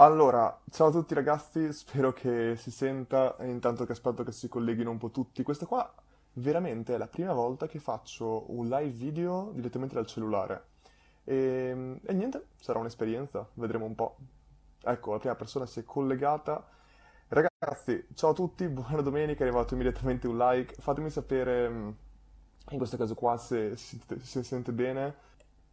Allora, ciao a tutti ragazzi, spero che si senta, intanto che aspetto che si colleghino un po' tutti. Questa qua veramente è la prima volta che faccio un live video direttamente dal cellulare. E, e niente, sarà un'esperienza, vedremo un po'. Ecco, la prima persona si è collegata. Ragazzi, ciao a tutti, buona domenica, è arrivato immediatamente un like. Fatemi sapere, mm, in questo caso qua, se si, se si sente bene.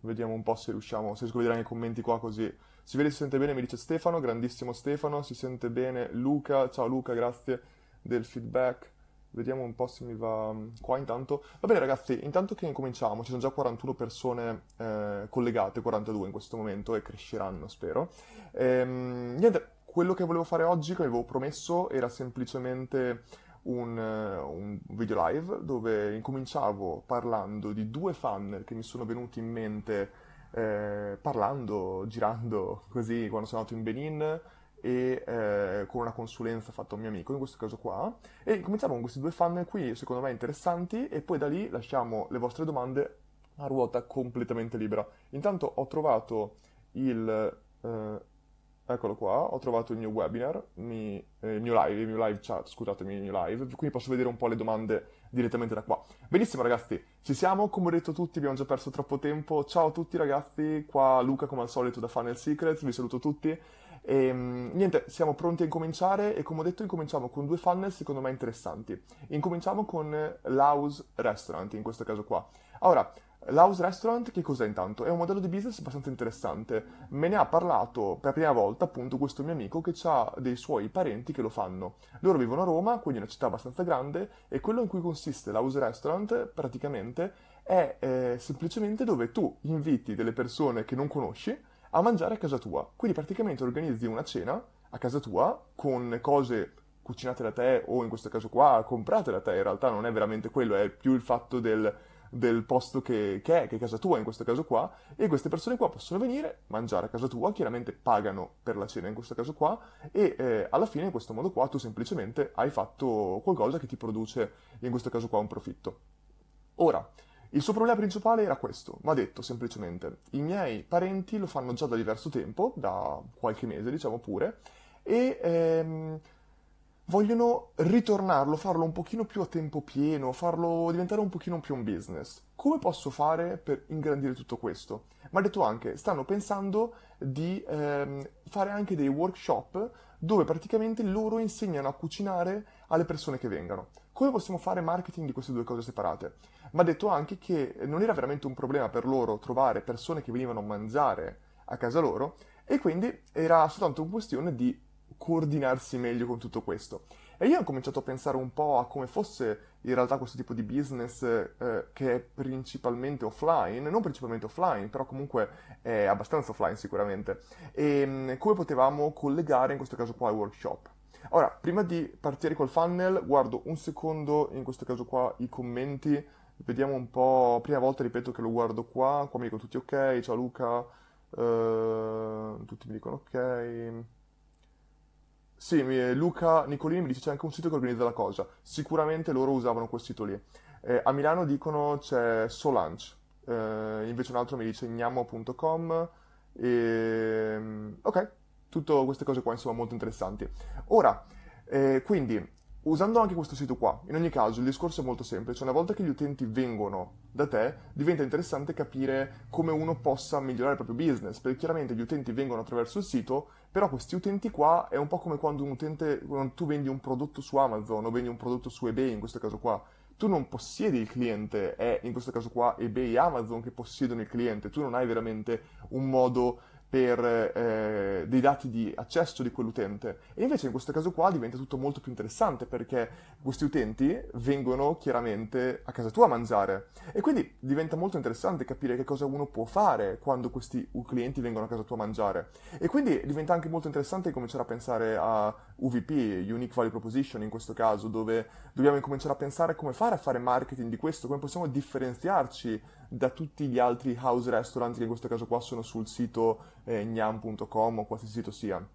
Vediamo un po' se riusciamo, se riesco a vedere nei commenti qua così. Si vede si sente bene, mi dice Stefano, grandissimo Stefano, si sente bene Luca, ciao Luca, grazie del feedback. Vediamo un po' se mi va mm, qua intanto. Va bene ragazzi, intanto che incominciamo, ci sono già 41 persone eh, collegate, 42 in questo momento e cresceranno spero. Ehm, niente, quello che volevo fare oggi, come avevo promesso, era semplicemente un, un, video live dove incominciavo parlando di due funnel che mi sono venuti in mente eh, parlando, girando così quando sono andato in Benin e eh, con una consulenza fatta a un mio amico, in questo caso qua, e cominciamo con questi due funnel qui, secondo me interessanti, e poi da lì lasciamo le vostre domande a ruota completamente libera. Intanto ho trovato il... Eh, Eccolo qua, ho trovato il mio webinar, mi, eh, il mio live, il mio live chat, scusatemi, il mio live, quindi posso vedere un po' le domande direttamente da qua. Benissimo ragazzi, ci siamo, come ho detto tutti, abbiamo già perso troppo tempo. Ciao a tutti ragazzi, qua Luca come al solito da Funnel Secrets, vi saluto tutti. E ehm, niente, siamo pronti a incominciare e come ho detto incominciamo con due funnel secondo me interessanti. Incominciamo con l'House Restaurant in questo caso qua. Ora, L'house restaurant che cos'è intanto? È un modello di business abbastanza interessante. Me ne ha parlato per la prima volta appunto questo mio amico che ha dei suoi parenti che lo fanno. Loro vivono a Roma, quindi una città abbastanza grande, e quello in cui consiste l'house restaurant praticamente è eh, semplicemente dove tu inviti delle persone che non conosci a mangiare a casa tua. Quindi praticamente organizzi una cena a casa tua con cose cucinate da te o in questo caso qua comprate da te. In realtà non è veramente quello, è più il fatto del del posto che, che, è, che è casa tua in questo caso qua, e queste persone qua possono venire, mangiare a casa tua, chiaramente pagano per la cena in questo caso qua, e eh, alla fine in questo modo qua tu semplicemente hai fatto qualcosa che ti produce in questo caso qua un profitto. Ora, il suo problema principale era questo, mi ha detto semplicemente, i miei parenti lo fanno già da diverso tempo, da qualche mese diciamo pure, e... Ehm, vogliono ritornarlo, farlo un pochino più a tempo pieno, farlo diventare un pochino più un business. Come posso fare per ingrandire tutto questo? Ma ha detto anche, stanno pensando di ehm, fare anche dei workshop dove praticamente loro insegnano a cucinare alle persone che vengano. Come possiamo fare marketing di queste due cose separate? Ma ha detto anche che non era veramente un problema per loro trovare persone che venivano a mangiare a casa loro e quindi era soltanto una questione di coordinarsi meglio con tutto questo. E io ho cominciato a pensare un po' a come fosse in realtà questo tipo di business eh, che è principalmente offline, non principalmente offline, però comunque è abbastanza offline sicuramente, e mm, come potevamo collegare in questo caso qua i workshop. Ora, prima di partire col funnel, guardo un secondo in questo caso qua i commenti, vediamo un po', prima volta ripeto che lo guardo qua, qua mi dicono tutti ok, ciao Luca, uh, tutti mi dicono ok, sì, Luca Nicolini mi dice c'è anche un sito che organizza la cosa. Sicuramente loro usavano quel sito lì. Eh, a Milano dicono c'è Solange, eh, invece un altro mi dice gnamo.com. E... Ok, tutte queste cose qua insomma molto interessanti. Ora, eh, quindi Usando anche questo sito qua, in ogni caso il discorso è molto semplice, una volta che gli utenti vengono da te, diventa interessante capire come uno possa migliorare il proprio business, perché chiaramente gli utenti vengono attraverso il sito, però questi utenti qua è un po' come quando un utente, quando tu vendi un prodotto su Amazon o vendi un prodotto su eBay in questo caso qua, tu non possiedi il cliente, è in questo caso qua eBay e Amazon che possiedono il cliente, tu non hai veramente un modo per eh, dei dati di accesso di quell'utente. E invece in questo caso qua diventa tutto molto più interessante perché questi utenti vengono chiaramente a casa tua a mangiare. E quindi diventa molto interessante capire che cosa uno può fare quando questi clienti vengono a casa tua a mangiare. E quindi diventa anche molto interessante cominciare a pensare a UVP, Unique Value Proposition in questo caso, dove dobbiamo incominciare a pensare come fare a fare marketing di questo, come possiamo differenziarci da tutti gli altri house restaurant che in questo caso qua sono sul sito eh, gnam.com o qualsiasi sito sia.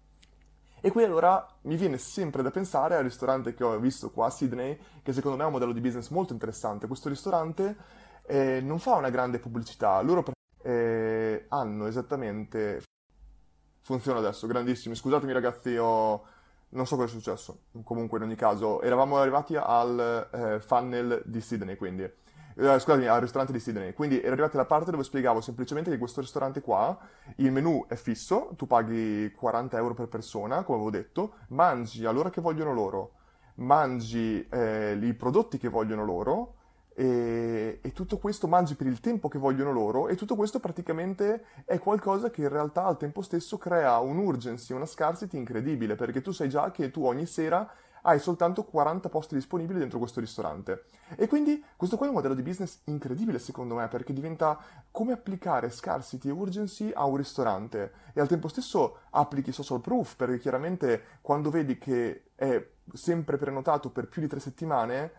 E qui allora mi viene sempre da pensare al ristorante che ho visto qua a Sydney, che secondo me è un modello di business molto interessante. Questo ristorante eh, non fa una grande pubblicità, loro eh, hanno esattamente funziona adesso, grandissimi. Scusatemi ragazzi, ho... non so cosa è successo. Comunque, in ogni caso, eravamo arrivati al eh, funnel di Sydney, quindi eh, scusami, al ristorante di Sydney. Quindi ero arrivati alla parte dove spiegavo semplicemente che questo ristorante qua, il menù è fisso, tu paghi 40 euro per persona, come avevo detto, mangi all'ora che vogliono loro, mangi eh, i prodotti che vogliono loro, e, e, tutto questo mangi per il tempo che vogliono loro e tutto questo praticamente è qualcosa che in realtà al tempo stesso crea un'urgency, una scarcity incredibile perché tu sai già che tu ogni sera hai soltanto 40 posti disponibili dentro questo ristorante. E quindi questo qua è un modello di business incredibile secondo me, perché diventa come applicare scarcity e urgency a un ristorante e al tempo stesso applichi social proof, perché chiaramente quando vedi che è sempre prenotato per più di tre settimane,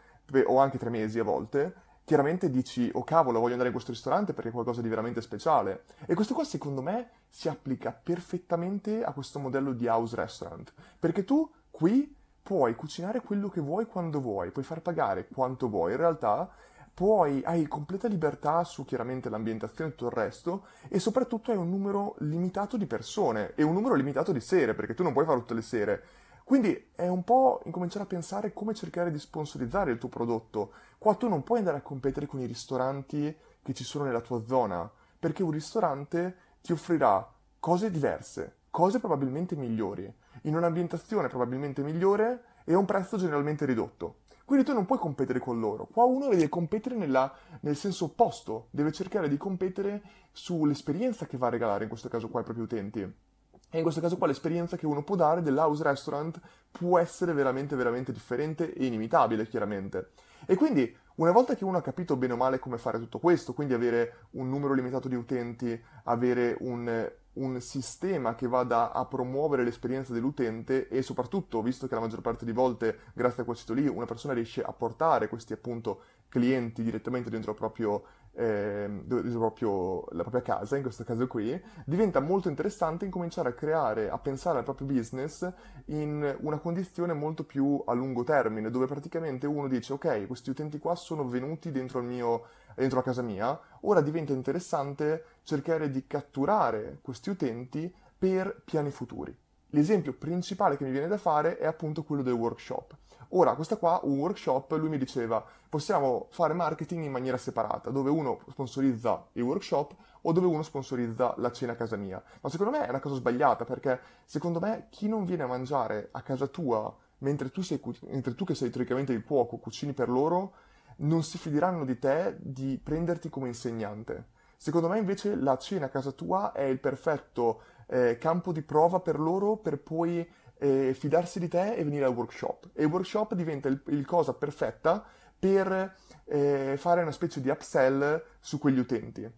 o anche tre mesi a volte, chiaramente dici, oh cavolo, voglio andare in questo ristorante perché è qualcosa di veramente speciale. E questo qua secondo me si applica perfettamente a questo modello di house restaurant, perché tu qui puoi cucinare quello che vuoi quando vuoi, puoi far pagare quanto vuoi, in realtà puoi, hai completa libertà su chiaramente l'ambientazione e tutto il resto e soprattutto hai un numero limitato di persone e un numero limitato di sere, perché tu non puoi fare tutte le sere. Quindi è un po' incominciare a pensare come cercare di sponsorizzare il tuo prodotto. Qua tu non puoi andare a competere con i ristoranti che ci sono nella tua zona, perché un ristorante ti offrirà cose diverse, cose probabilmente migliori, in un'ambientazione probabilmente migliore e a un prezzo generalmente ridotto. Quindi tu non puoi competere con loro. Qua uno deve competere nella, nel senso opposto, deve cercare di competere sull'esperienza che va a regalare in questo caso qua ai propri utenti. E in questo caso qua l'esperienza che uno può dare dell'house restaurant può essere veramente, veramente differente e inimitabile, chiaramente. E quindi, una volta che uno ha capito bene o male come fare tutto questo, quindi avere un numero limitato di utenti, avere un, un sistema che vada a promuovere l'esperienza dell'utente e soprattutto, visto che la maggior parte di volte, grazie a quel sito lì, una persona riesce a portare questi appunto clienti direttamente dentro il proprio eh, proprio la propria casa, in questo caso qui, diventa molto interessante incominciare a creare, a pensare al proprio business in una condizione molto più a lungo termine, dove praticamente uno dice ok, questi utenti qua sono venuti dentro, mio, dentro la casa mia, ora diventa interessante cercare di catturare questi utenti per piani futuri. L'esempio principale che mi viene da fare è appunto quello del workshop. Ora, questa qua, un workshop, lui mi diceva, possiamo fare marketing in maniera separata, dove uno sponsorizza il workshop o dove uno sponsorizza la cena a casa mia. Ma secondo me è una cosa sbagliata, perché secondo me chi non viene a mangiare a casa tua, mentre tu, sei, mentre tu che sei teoricamente il cuoco, cucini per loro, non si fideranno di te di prenderti come insegnante. Secondo me invece la cena a casa tua è il perfetto eh, campo di prova per loro per poi eh, fidarsi di te e venire al workshop. E il workshop diventa il, il cosa perfetta per eh, fare una specie di upsell su quegli utenti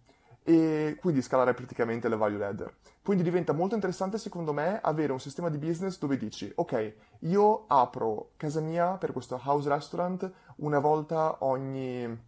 e quindi scalare praticamente le value ladder. Quindi diventa molto interessante secondo me avere un sistema di business dove dici ok, io apro casa mia per questo house restaurant una volta ogni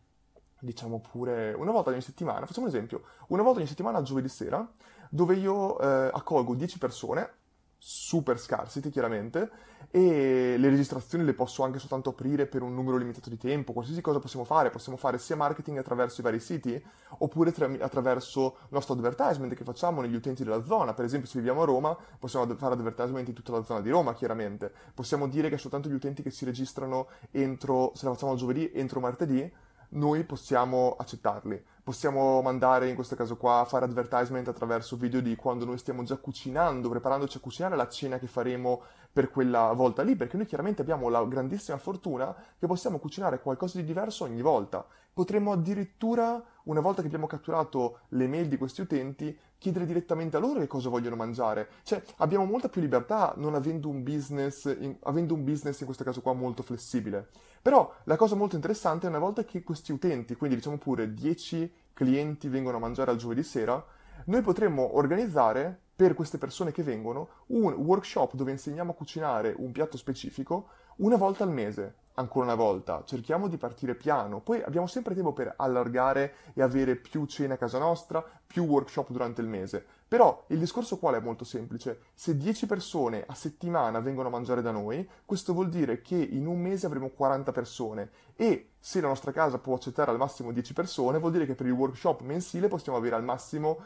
diciamo pure una volta ogni settimana, facciamo un esempio, una volta ogni settimana giovedì sera dove io eh, accolgo 10 persone super scarsity chiaramente e le registrazioni le posso anche soltanto aprire per un numero limitato di tempo, qualsiasi cosa possiamo fare, possiamo fare sia marketing attraverso i vari siti oppure tra- attraverso il nostro advertisement che facciamo negli utenti della zona, per esempio se viviamo a Roma possiamo fare advertisement in tutta la zona di Roma chiaramente, possiamo dire che soltanto gli utenti che si registrano entro, se la facciamo giovedì, entro martedì, noi possiamo accettarli possiamo mandare in questo caso qua, fare advertisement attraverso video di quando noi stiamo già cucinando, preparandoci a cucinare la cena che faremo per quella volta lì, perché noi chiaramente abbiamo la grandissima fortuna che possiamo cucinare qualcosa di diverso ogni volta. Potremmo addirittura, una volta che abbiamo catturato le mail di questi utenti, chiedere direttamente a loro che cosa vogliono mangiare. Cioè, abbiamo molta più libertà non avendo un business, in, avendo un business in questo caso qua molto flessibile. Però la cosa molto interessante è una volta che questi utenti, quindi diciamo pure 10 clienti vengono a mangiare al giovedì sera, noi potremmo organizzare per queste persone che vengono un workshop dove insegniamo a cucinare un piatto specifico una volta al mese ancora una volta, cerchiamo di partire piano, poi abbiamo sempre tempo per allargare e avere più cene a casa nostra, più workshop durante il mese. Però il discorso qual è molto semplice, se 10 persone a settimana vengono a mangiare da noi, questo vuol dire che in un mese avremo 40 persone. E se la nostra casa può accettare al massimo 10 persone, vuol dire che per il workshop mensile possiamo avere al massimo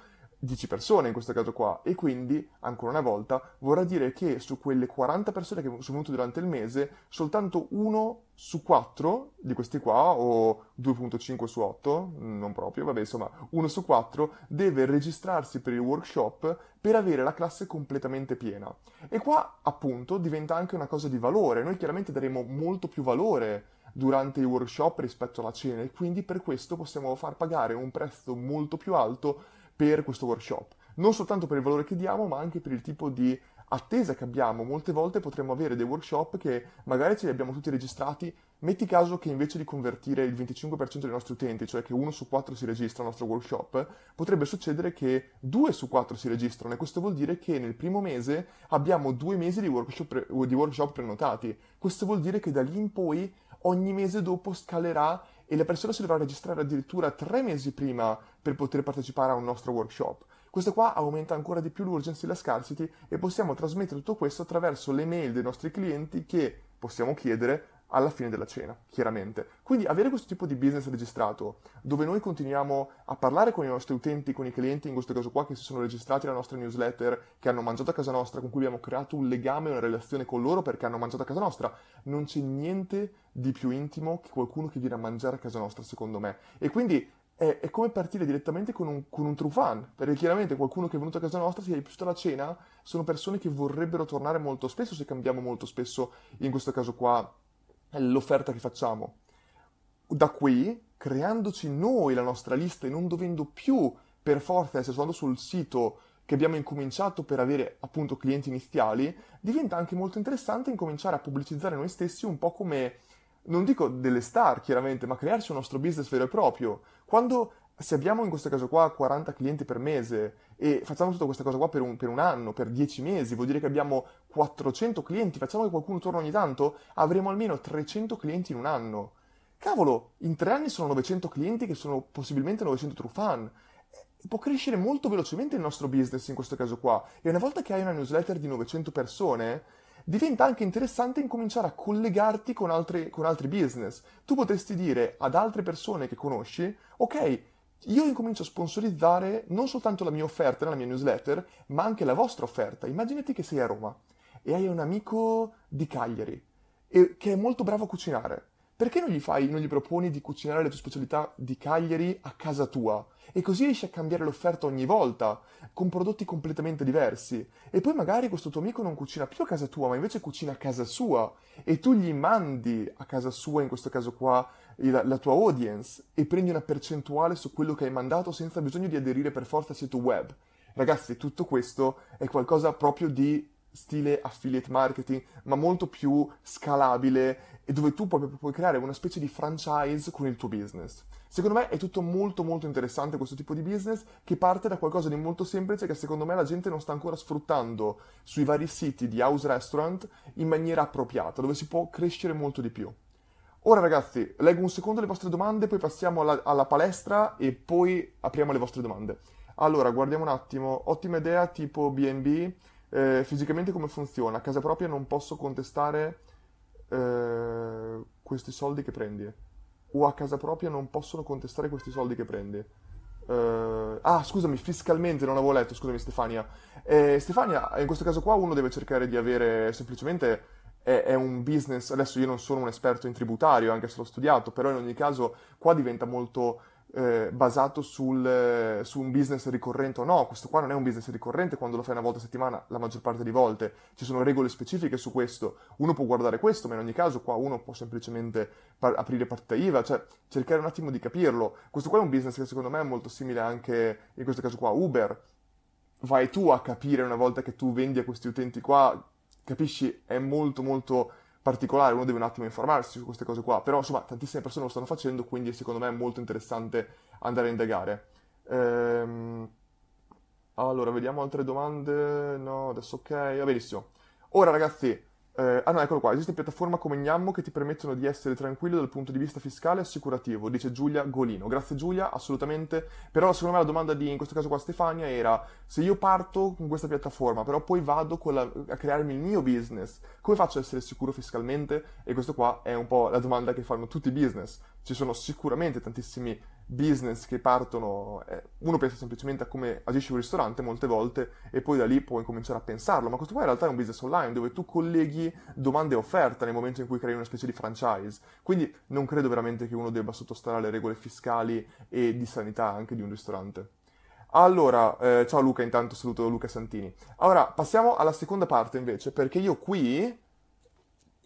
10 persone in questo caso qua e quindi, ancora una volta, vorrà dire che su quelle 40 persone che sono venute durante il mese, soltanto uno su 4 di questi qua, o 2.5 su 8, non proprio, vabbè insomma, uno su 4 deve registrarsi per il workshop per avere la classe completamente piena. E qua appunto diventa anche una cosa di valore, noi chiaramente daremo molto più valore durante i workshop rispetto alla cena e quindi per questo possiamo far pagare un prezzo molto più alto per questo workshop. Non soltanto per il valore che diamo, ma anche per il tipo di attesa che abbiamo. Molte volte potremmo avere dei workshop che magari ce li abbiamo tutti registrati. Metti caso che invece di convertire il 25% dei nostri utenti, cioè che uno su quattro si registra al nostro workshop, potrebbe succedere che due su quattro si registrano e questo vuol dire che nel primo mese abbiamo due mesi di workshop, di workshop prenotati. Questo vuol dire che da lì in poi ogni mese dopo scalerà e la persona si dovrà registrare addirittura tre mesi prima per poter partecipare a un nostro workshop. Questo qua aumenta ancora di più l'urgency e la scarcity e possiamo trasmettere tutto questo attraverso le mail dei nostri clienti che possiamo chiedere alla fine della cena, chiaramente. Quindi avere questo tipo di business registrato, dove noi continuiamo a parlare con i nostri utenti, con i clienti, in questo caso qua, che si sono registrati alla nostra newsletter, che hanno mangiato a casa nostra, con cui abbiamo creato un legame, una relazione con loro perché hanno mangiato a casa nostra, non c'è niente di più intimo che qualcuno che viene a mangiare a casa nostra, secondo me. E quindi è, è come partire direttamente con un, con un, true fan, perché chiaramente qualcuno che è venuto a casa nostra, si è piaciuta la cena, sono persone che vorrebbero tornare molto spesso se cambiamo molto spesso, in questo caso qua, l'offerta che facciamo. Da qui, creandoci noi la nostra lista e non dovendo più per forza essere soltanto sul sito che abbiamo incominciato per avere appunto clienti iniziali, diventa anche molto interessante incominciare a pubblicizzare noi stessi un po' come, non dico delle star chiaramente, ma crearci un nostro business vero e proprio. Quando se abbiamo in questo caso qua 40 clienti per mese e facciamo tutta questa cosa qua per un, per un, anno, per 10 mesi, vuol dire che abbiamo 400 clienti, facciamo che qualcuno torna ogni tanto, avremo almeno 300 clienti in un anno. Cavolo, in tre anni sono 900 clienti che sono possibilmente 900 true fan. Può crescere molto velocemente il nostro business in questo caso qua. E una volta che hai una newsletter di 900 persone, diventa anche interessante incominciare a collegarti con altri, con altri business. Tu potresti dire ad altre persone che conosci, ok, io incomincio a sponsorizzare non soltanto la mia offerta nella mia newsletter, ma anche la vostra offerta. Immaginati che sei a Roma e hai un amico di Cagliari e, che è molto bravo a cucinare. Perché non gli, fai, non gli proponi di cucinare le tue specialità di Cagliari a casa tua? E così riesci a cambiare l'offerta ogni volta, con prodotti completamente diversi. E poi magari questo tuo amico non cucina più a casa tua, ma invece cucina a casa sua. E tu gli mandi a casa sua, in questo caso qua, la, la tua audience e prendi una percentuale su quello che hai mandato senza bisogno di aderire per forza al sito web. Ragazzi, tutto questo è qualcosa proprio di stile affiliate marketing, ma molto più scalabile e dove tu puoi, puoi, creare una specie di franchise con il tuo business. Secondo me è tutto molto molto interessante questo tipo di business che parte da qualcosa di molto semplice che secondo me la gente non sta ancora sfruttando sui vari siti di house restaurant in maniera appropriata, dove si può crescere molto di più. Ora ragazzi, leggo un secondo le vostre domande, poi passiamo alla, alla palestra e poi apriamo le vostre domande. Allora, guardiamo un attimo. Ottima idea tipo BNB. Eh, fisicamente come funziona? A casa propria non posso contestare eh, questi soldi che prendi. O a casa propria non possono contestare questi soldi che prendi. Uh, ah, scusami, fiscalmente non avevo letto, scusami Stefania. Eh, Stefania, in questo caso qua uno deve cercare di avere semplicemente è, è, un business, adesso io non sono un esperto in tributario, anche se l'ho studiato, però in ogni caso qua diventa molto eh, basato sul, su un business ricorrente o no, questo qua non è un business ricorrente quando lo fai una volta a settimana, la maggior parte di volte, ci sono regole specifiche su questo, uno può guardare questo, ma in ogni caso qua uno può semplicemente par- aprire partita IVA, cioè cercare un attimo di capirlo, questo qua è un business che secondo me è molto simile anche, in questo caso qua, Uber, vai tu a capire una volta che tu vendi a questi utenti qua capisci? È molto molto particolare, uno deve un attimo informarsi su queste cose qua, però insomma tantissime persone lo stanno facendo, quindi secondo me è molto interessante andare a indagare. Ehm... Allora, vediamo altre domande. No, adesso ok, va benissimo. Ora ragazzi, eh, ah no, eccolo qua, esiste piattaforma come Gnammo che ti permettono di essere tranquillo dal punto di vista fiscale e assicurativo, dice Giulia Golino. Grazie Giulia, assolutamente. Però secondo me la domanda di, in questo caso qua Stefania era, se io parto con questa piattaforma, però poi vado la, a crearmi il mio business, come faccio ad essere sicuro fiscalmente? E questo qua è un po' la domanda che fanno tutti i business. Ci sono sicuramente tantissimi business che partono, eh, uno pensa semplicemente a come agisce un ristorante molte volte e poi da lì può incominciare a pensarlo, ma questo qua in realtà è un business online dove tu colleghi domande e offerta nel momento in cui crei una specie di franchise, quindi non credo veramente che uno debba sottostare alle regole fiscali e di sanità anche di un ristorante. Allora, eh, ciao Luca, intanto saluto Luca Santini. Allora, passiamo alla seconda parte invece, perché io qui,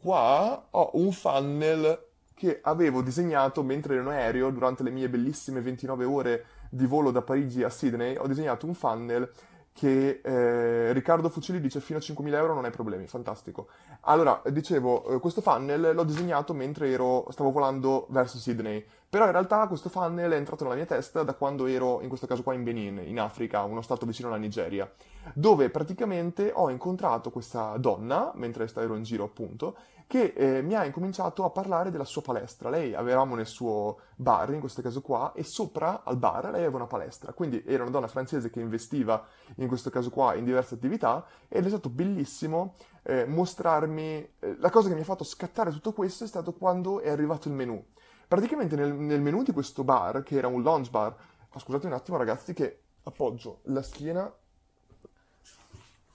qua, ho un funnel che avevo disegnato mentre ero in aereo durante le mie bellissime 29 ore di volo da Parigi a Sydney. Ho disegnato un funnel che eh, Riccardo Fucili dice fino a 5.000 euro non hai problemi, fantastico. Allora, dicevo, eh, questo funnel l'ho disegnato mentre ero, stavo volando verso Sydney, però in realtà questo funnel è entrato nella mia testa da quando ero, in questo caso qua in Benin, in Africa, uno stato vicino alla Nigeria, dove praticamente ho incontrato questa donna, mentre ero in giro appunto, che eh, mi ha incominciato a parlare della sua palestra. Lei avevamo nel suo bar, in questo caso qua, e sopra al bar lei aveva una palestra. Quindi era una donna francese che investiva, in questo caso qua, in diverse attività ed è stato bellissimo eh, mostrarmi... Eh, la cosa che mi ha fatto scattare tutto questo è stato quando è arrivato il menù. Praticamente nel, nel menù di questo bar, che era un lounge bar, oh, scusate un attimo ragazzi che appoggio la schiena,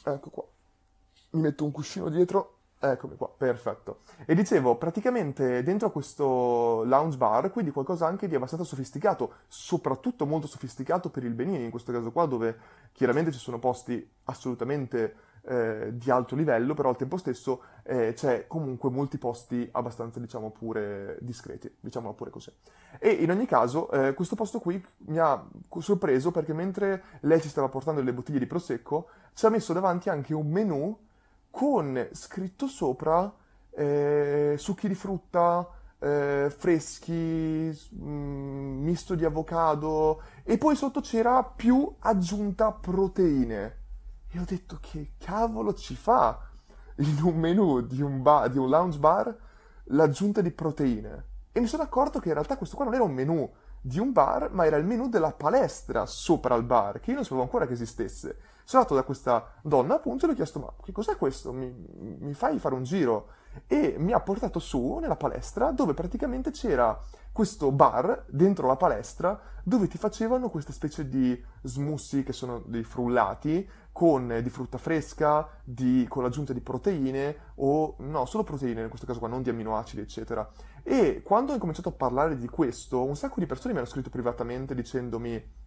ecco qua, mi metto un cuscino dietro Eccomi qua, perfetto. E dicevo, praticamente dentro questo lounge bar, quindi qualcosa anche di abbastanza sofisticato, soprattutto molto sofisticato per il Benini, in questo caso qua, dove chiaramente ci sono posti assolutamente eh, di alto livello, però al tempo stesso eh, c'è comunque molti posti abbastanza, diciamo, pure discreti, diciamo pure così. E in ogni caso, eh, questo posto qui mi ha sorpreso perché mentre lei ci stava portando delle bottiglie di prosecco, ci ha messo davanti anche un menù con scritto sopra eh, succhi di frutta, eh, freschi, mh, mm, misto di avocado e poi sotto c'era più aggiunta proteine. E ho detto che cavolo ci fa in un menu di un, bar, di un lounge bar l'aggiunta di proteine? E mi sono accorto che in realtà questo qua non era un menu di un bar, ma era il menu della palestra sopra il bar, che io non sapevo ancora che esistesse. Sono andato da questa donna appunto e le ho chiesto ma che cos'è questo? Mi, mi fai fare un giro? E mi ha portato su nella palestra dove praticamente c'era questo bar dentro la palestra dove ti facevano questa specie di smoothie che sono dei frullati con di frutta fresca, di, con l'aggiunta di proteine o no, solo proteine in questo caso qua, non di amminoacidi eccetera. E quando ho incominciato a parlare di questo, un sacco di persone mi hanno scritto privatamente dicendomi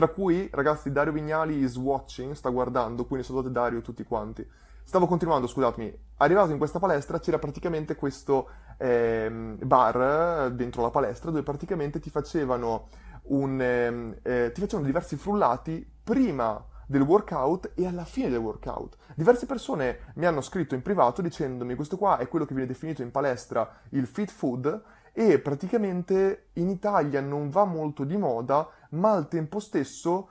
tra cui, ragazzi, Dario Vignali is watching, sta guardando, quindi salute Dario tutti quanti. Stavo continuando, scusatemi. Arrivato in questa palestra c'era praticamente questo eh, bar dentro la palestra dove praticamente ti facevano, un, ehm, eh, ti facevano diversi frullati prima del workout e alla fine del workout. Diverse persone mi hanno scritto in privato dicendomi questo qua è quello che viene definito in palestra il fit food e praticamente in Italia non va molto di moda, ma al tempo stesso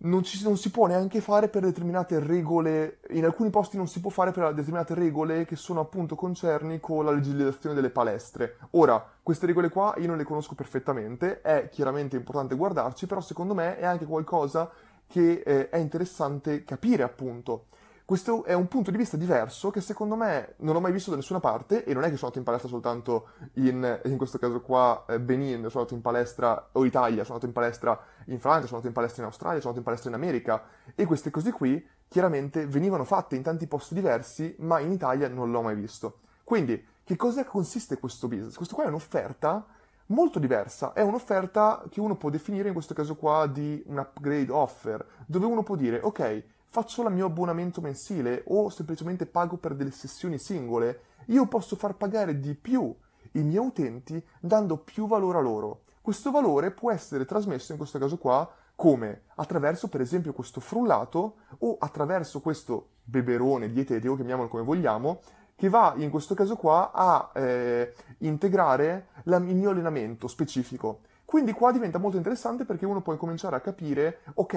non, ci, non, si può neanche fare per determinate regole, in alcuni posti non si può fare per determinate regole che sono appunto concerni con la legislazione delle palestre. Ora, queste regole qua io non le conosco perfettamente, è chiaramente importante guardarci, però secondo me è anche qualcosa che eh, è interessante capire appunto. Questo è un punto di vista diverso che secondo me non ho mai visto da nessuna parte e non è che sono andato in palestra soltanto in, in questo caso qua eh, Benin, sono andato in palestra o Italia, sono andato in palestra in Francia, sono andato in palestra in Australia, sono andato in palestra in America e queste cose qui chiaramente venivano fatte in tanti posti diversi ma in Italia non l'ho mai visto. Quindi che cosa consiste questo business? Questo qua è un'offerta molto diversa, è un'offerta che uno può definire in questo caso qua di un upgrade offer, dove uno può dire ok faccio il mio abbonamento mensile o semplicemente pago per delle sessioni singole, io posso far pagare di più i miei utenti dando più valore a loro. Questo valore può essere trasmesso in questo caso qua come attraverso per esempio questo frullato o attraverso questo beberone dietetico, chiamiamolo come vogliamo, che va in questo caso qua a eh, integrare la, il mio allenamento specifico. Quindi qua diventa molto interessante perché uno può cominciare a capire, ok,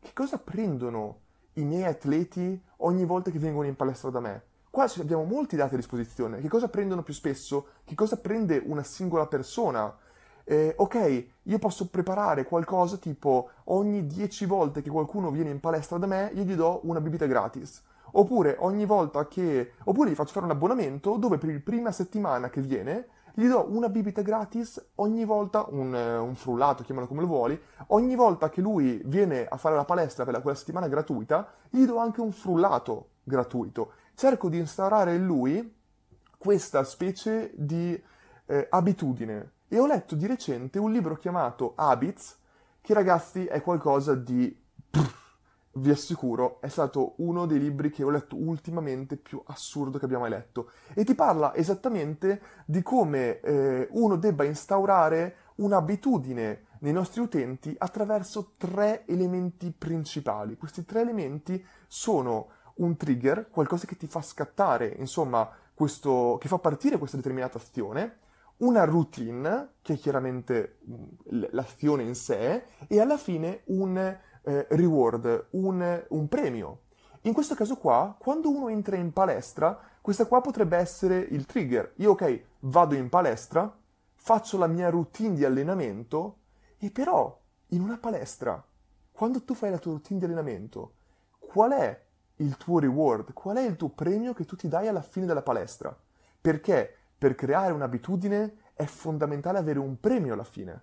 che cosa prendono i miei atleti ogni volta che vengono in palestra da me. Qua abbiamo molti dati a disposizione. Che cosa prendono più spesso? Che cosa prende una singola persona? Eh, ok, io posso preparare qualcosa tipo ogni 10 volte che qualcuno viene in palestra da me, io gli do una bibita gratis. Oppure ogni volta che... Oppure gli faccio fare un abbonamento dove per la prima settimana che viene gli do una bibita gratis ogni volta, un, eh, un frullato, chiamalo come lo vuoi, ogni volta che lui viene a fare la palestra per quella settimana gratuita, gli do anche un frullato gratuito. Cerco di instaurare in lui questa specie di eh, abitudine. E ho letto di recente un libro chiamato Habits, che ragazzi è qualcosa di vi assicuro, è stato uno dei libri che ho letto ultimamente più assurdo che abbia mai letto. E ti parla esattamente di come eh, uno debba instaurare un'abitudine nei nostri utenti attraverso tre elementi principali. Questi tre elementi sono un trigger, qualcosa che ti fa scattare, insomma, questo, che fa partire questa determinata azione, una routine, che è chiaramente mm, l'azione in sé, e alla fine un eh, reward, un, un premio. In questo caso qua, quando uno entra in palestra, questa qua potrebbe essere il trigger. Io, ok, vado in palestra, faccio la mia routine di allenamento, e però in una palestra, quando tu fai la tua routine di allenamento, qual è il tuo reward? Qual è il tuo premio che tu ti dai alla fine della palestra? Perché per creare un'abitudine è fondamentale avere un premio alla fine.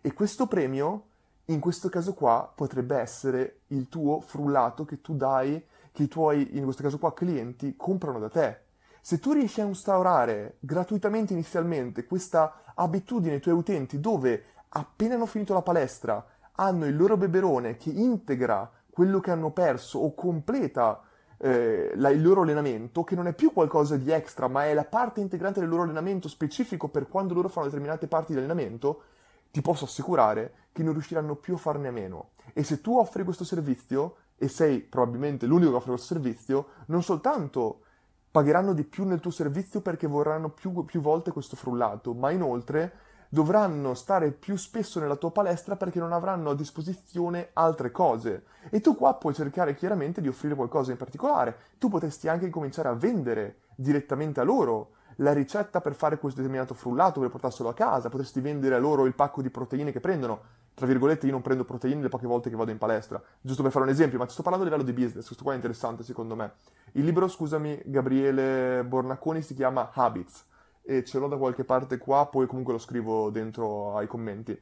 E questo premio in questo caso qua potrebbe essere il tuo frullato che tu dai, che i tuoi, in questo caso qua, clienti comprano da te. Se tu riesci a instaurare gratuitamente inizialmente questa abitudine ai tuoi utenti dove appena hanno finito la palestra hanno il loro beberone che integra quello che hanno perso o completa eh, la, il loro allenamento, che non è più qualcosa di extra, ma è la parte integrante del loro allenamento specifico per quando loro fanno determinate parti di allenamento, ti posso assicurare che non riusciranno più a farne a meno. E se tu offri questo servizio, e sei probabilmente l'unico che offre questo servizio, non soltanto pagheranno di più nel tuo servizio perché vorranno più, più volte questo frullato, ma inoltre dovranno stare più spesso nella tua palestra perché non avranno a disposizione altre cose. E tu qua puoi cercare chiaramente di offrire qualcosa in particolare. Tu potresti anche cominciare a vendere direttamente a loro la ricetta per fare questo determinato frullato per portarselo a casa, potresti vendere a loro il pacco di proteine che prendono. Tra virgolette, io non prendo proteine le poche volte che vado in palestra, giusto per fare un esempio, ma ti sto parlando a livello di business, questo qua è interessante secondo me. Il libro, scusami, Gabriele Bornacconi si chiama Habits e ce l'ho da qualche parte qua, poi comunque lo scrivo dentro ai commenti.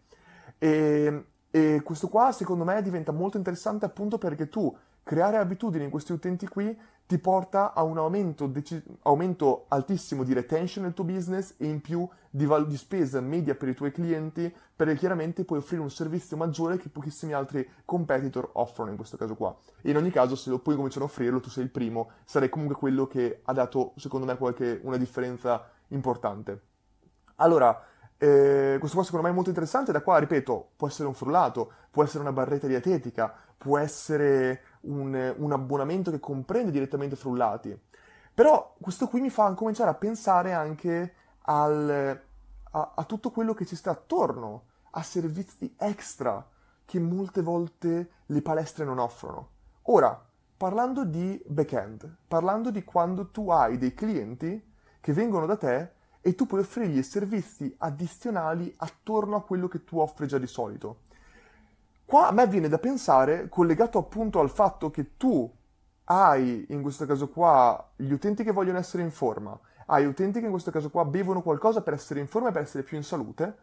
E, e questo qua secondo me diventa molto interessante appunto perché tu creare abitudini in questi utenti qui ti porta a un aumento, deci- aumento, altissimo di retention nel tuo business e in più di, val- di, spesa media per i tuoi clienti, perché chiaramente puoi offrire un servizio maggiore che pochissimi altri competitor offrono in questo caso qua. E in ogni caso, se lo poi cominciano a offrirlo, tu sei il primo, sarai comunque quello che ha dato, secondo me, qualche, una differenza importante. Allora, eh, questo qua secondo me è molto interessante, da qua, ripeto, può essere un frullato, può essere una barretta dietetica, può essere un, un abbonamento che comprende direttamente frullati. Però questo qui mi fa cominciare a pensare anche al, a, a, tutto quello che ci sta attorno, a servizi extra che molte volte le palestre non offrono. Ora, parlando di back-end, parlando di quando tu hai dei clienti che vengono da te e tu puoi offrirgli servizi addizionali attorno a quello che tu offri già di solito. Qua a me viene da pensare, collegato appunto al fatto che tu hai, in questo caso qua, gli utenti che vogliono essere in forma, hai utenti che in questo caso qua bevono qualcosa per essere in forma e per essere più in salute,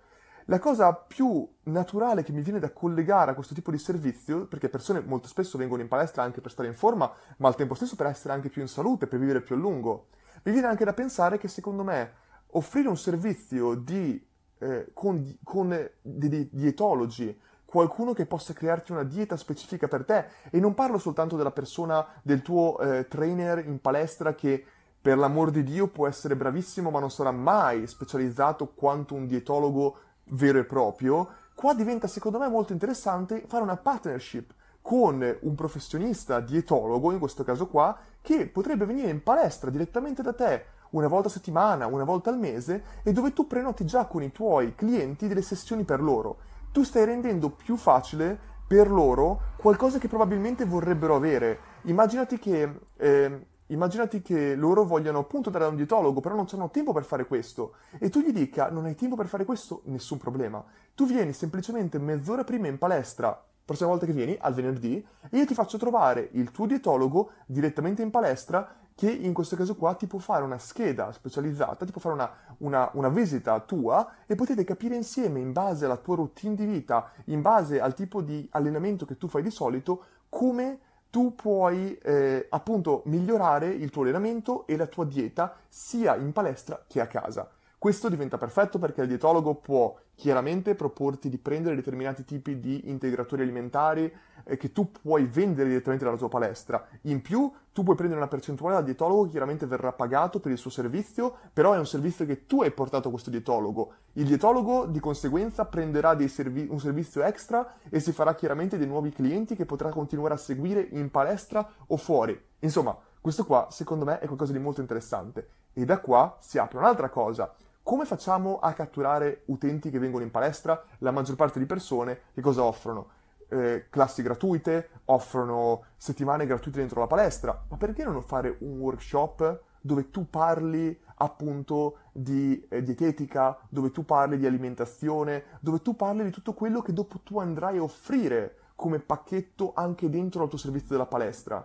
la cosa più naturale che mi viene da collegare a questo tipo di servizio, perché persone molto spesso vengono in palestra anche per stare in forma, ma al tempo stesso per essere anche più in salute, per vivere più a lungo, mi viene anche da pensare che secondo me offrire un servizio di, eh, con, con di, dietologi qualcuno che possa crearti una dieta specifica per te. E non parlo soltanto della persona, del tuo eh, trainer in palestra che per l'amor di Dio può essere bravissimo ma non sarà mai specializzato quanto un dietologo vero e proprio, qua diventa secondo me molto interessante fare una partnership con un professionista dietologo, in questo caso qua, che potrebbe venire in palestra direttamente da te una volta a settimana, una volta al mese, e dove tu prenoti già con i tuoi clienti delle sessioni per loro tu stai rendendo più facile per loro qualcosa che probabilmente vorrebbero avere. Immaginati che, eh, immaginati che loro vogliano appunto andare da un dietologo, però non hanno tempo per fare questo, e tu gli dica non hai tempo per fare questo, nessun problema. Tu vieni semplicemente mezz'ora prima in palestra prossima volta che vieni, al venerdì, e io ti faccio trovare il tuo dietologo direttamente in palestra che in questo caso qua ti può fare una scheda specializzata, ti può fare una, una, una, visita tua e potete capire insieme in base alla tua routine di vita, in base al tipo di allenamento che tu fai di solito, come tu puoi eh, appunto migliorare il tuo allenamento e la tua dieta sia in palestra che a casa. Questo diventa perfetto perché il dietologo può chiaramente proporti di prendere determinati tipi di integratori alimentari eh, che tu puoi vendere direttamente dalla tua palestra. In più, tu puoi prendere una percentuale dal dietologo, chiaramente verrà pagato per il suo servizio, però è un servizio che tu hai portato a questo dietologo. Il dietologo di conseguenza prenderà servi- un servizio extra e si farà chiaramente dei nuovi clienti che potrà continuare a seguire in palestra o fuori. Insomma, questo qua secondo me è qualcosa di molto interessante. E da qua si apre un'altra cosa come facciamo a catturare utenti che vengono in palestra? La maggior parte di persone che cosa offrono? Eh, classi gratuite, offrono settimane gratuite dentro la palestra, ma perché non fare un workshop dove tu parli appunto di eh, dietetica, dove tu parli di alimentazione, dove tu parli di tutto quello che dopo tu andrai a offrire come pacchetto anche dentro al tuo servizio della palestra?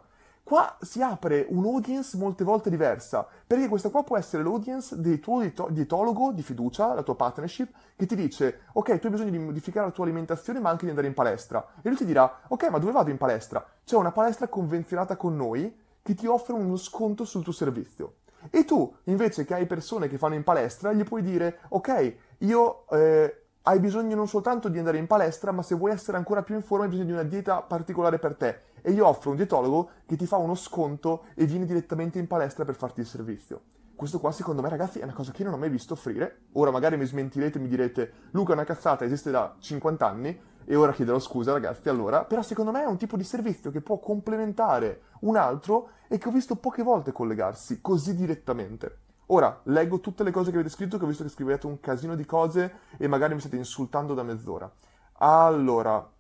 Qua si apre un'audience molte volte diversa, perché questa qua può essere l'audience del tuo dietologo di fiducia, la tua partnership, che ti dice, ok, tu hai bisogno di modificare la tua alimentazione ma anche di andare in palestra. E lui ti dirà, ok, ma dove vado in palestra? C'è una palestra convenzionata con noi che ti offre uno sconto sul tuo servizio. E tu, invece che hai persone che fanno in palestra, gli puoi dire, ok, io... Eh, hai bisogno non soltanto di andare in palestra, ma se vuoi essere ancora più in forma hai bisogno di una dieta particolare per te e io offro un dietologo che ti fa uno sconto e vieni direttamente in palestra per farti il servizio. Questo qua secondo me ragazzi è una cosa che non ho mai visto offrire. Ora magari mi smentirete e mi direte Luca è una cazzata, esiste da 50 anni e ora chiederò scusa ragazzi allora, però secondo me è un tipo di servizio che può complementare un altro e che ho visto poche volte collegarsi così direttamente. Ora, leggo tutte le cose che avete scritto, che ho visto che scrivete un casino di cose e magari mi state insultando da mezz'ora. Allora,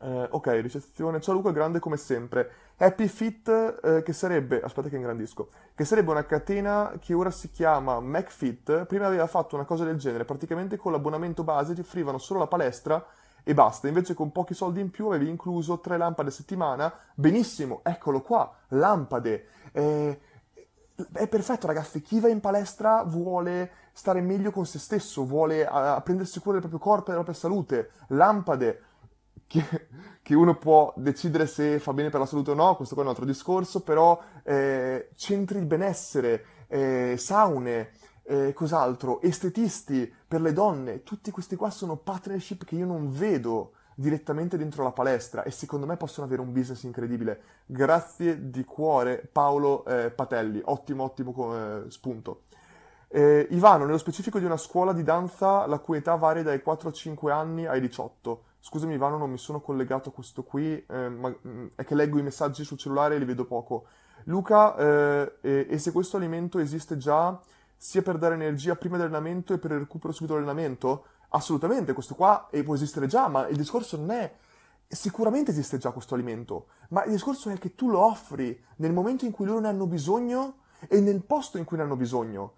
eh, ok, ricezione. Ciao Luca, grande come sempre. Happy Fit, eh, che sarebbe, aspetta che ingrandisco, che sarebbe una catena che ora si chiama MacFit. Prima aveva fatto una cosa del genere, praticamente con l'abbonamento base ti offrivano solo la palestra e basta. Invece con pochi soldi in più avevi incluso tre lampade a settimana. Benissimo, eccolo qua, lampade. Eh, è perfetto ragazzi, chi va in palestra vuole stare meglio con se stesso, vuole a, a prendersi cura del proprio corpo e della propria salute. Lampade, che, che, uno può decidere se fa bene per la salute o no, questo qua è un altro discorso, però eh, centri di benessere, eh, saune, eh, cos'altro, estetisti per le donne, tutti questi qua sono partnership che io non vedo direttamente dentro la palestra e secondo me possono avere un business incredibile. Grazie di cuore Paolo eh, Patelli, ottimo ottimo eh, spunto. Eh, Ivano, nello specifico di una scuola di danza la cui età varia dai 4-5 anni ai 18. Scusami Ivano, non mi sono collegato a questo qui, eh, ma mm, è che leggo i messaggi sul cellulare e li vedo poco. Luca, eh, e, e, se questo alimento esiste già sia per dare energia prima dell'allenamento e per il recupero subito dell'allenamento? Assolutamente, questo qua può esistere già, ma il discorso non è... Sicuramente esiste già questo alimento, ma il discorso è che tu lo offri nel momento in cui loro ne hanno bisogno e nel posto in cui ne hanno bisogno.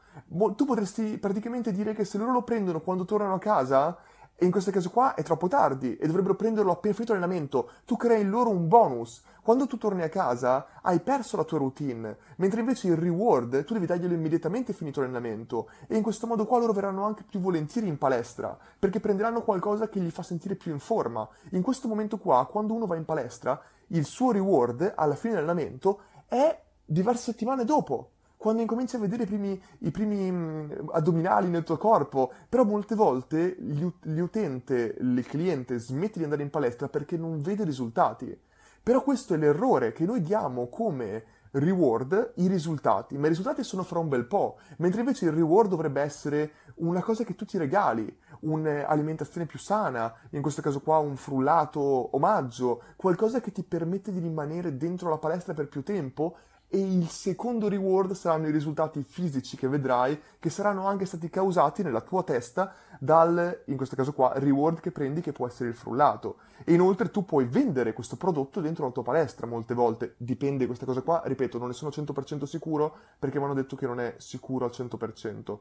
Tu potresti praticamente dire che se loro lo prendono quando tornano a casa e in questo caso qua è troppo tardi e dovrebbero prenderlo appena finito l'allenamento. Tu crei loro un bonus. Quando tu torni a casa hai perso la tua routine, mentre invece il reward tu devi darglielo immediatamente finito l'allenamento e in questo modo qua loro verranno anche più volentieri in palestra perché prenderanno qualcosa che gli fa sentire più in forma. In questo momento qua, quando uno va in palestra, il suo reward alla fine dell'allenamento è diverse settimane dopo quando incominci a vedere i primi, i primi mm, addominali nel tuo corpo, però molte volte l'utente, il cliente smette di andare in palestra perché non vede risultati. Però questo è l'errore che noi diamo come reward i risultati, ma i risultati sono fra un bel po', mentre invece il reward dovrebbe essere una cosa che tu ti regali, un'alimentazione più sana, in questo caso qua un frullato omaggio, qualcosa che ti permette di rimanere dentro la palestra per più tempo e il secondo reward saranno i risultati fisici che vedrai, che saranno anche stati causati nella tua testa dal, in questo caso qua, reward che prendi che può essere il frullato. E inoltre tu puoi vendere questo prodotto dentro la tua palestra molte volte, dipende questa cosa qua, ripeto, non ne sono 100% sicuro perché mi hanno detto che non è sicuro al 100%.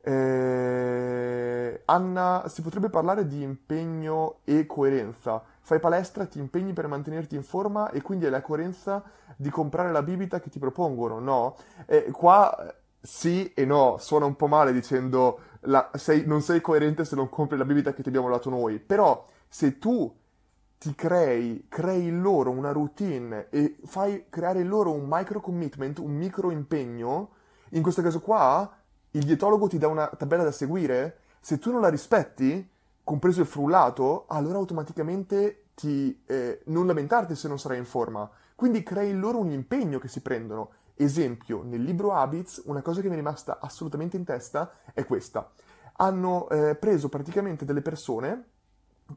Eh... Anna, si potrebbe parlare di impegno e coerenza fai palestra, ti impegni per mantenerti in forma e quindi hai la coerenza di comprare la bibita che ti propongono, no? E qua sì e no, suona un po' male dicendo la, sei, non sei coerente se non compri la bibita che ti abbiamo dato noi, però se tu ti crei, crei loro una routine e fai creare loro un micro commitment, un micro impegno, in questo caso qua il dietologo ti dà una tabella da seguire, se tu non la rispetti, compreso il frullato, allora automaticamente ti, eh, non lamentarti se non sarai in forma. Quindi crei loro un impegno che si prendono. Esempio, nel libro Habits, una cosa che mi è rimasta assolutamente in testa è questa. Hanno eh, preso praticamente delle persone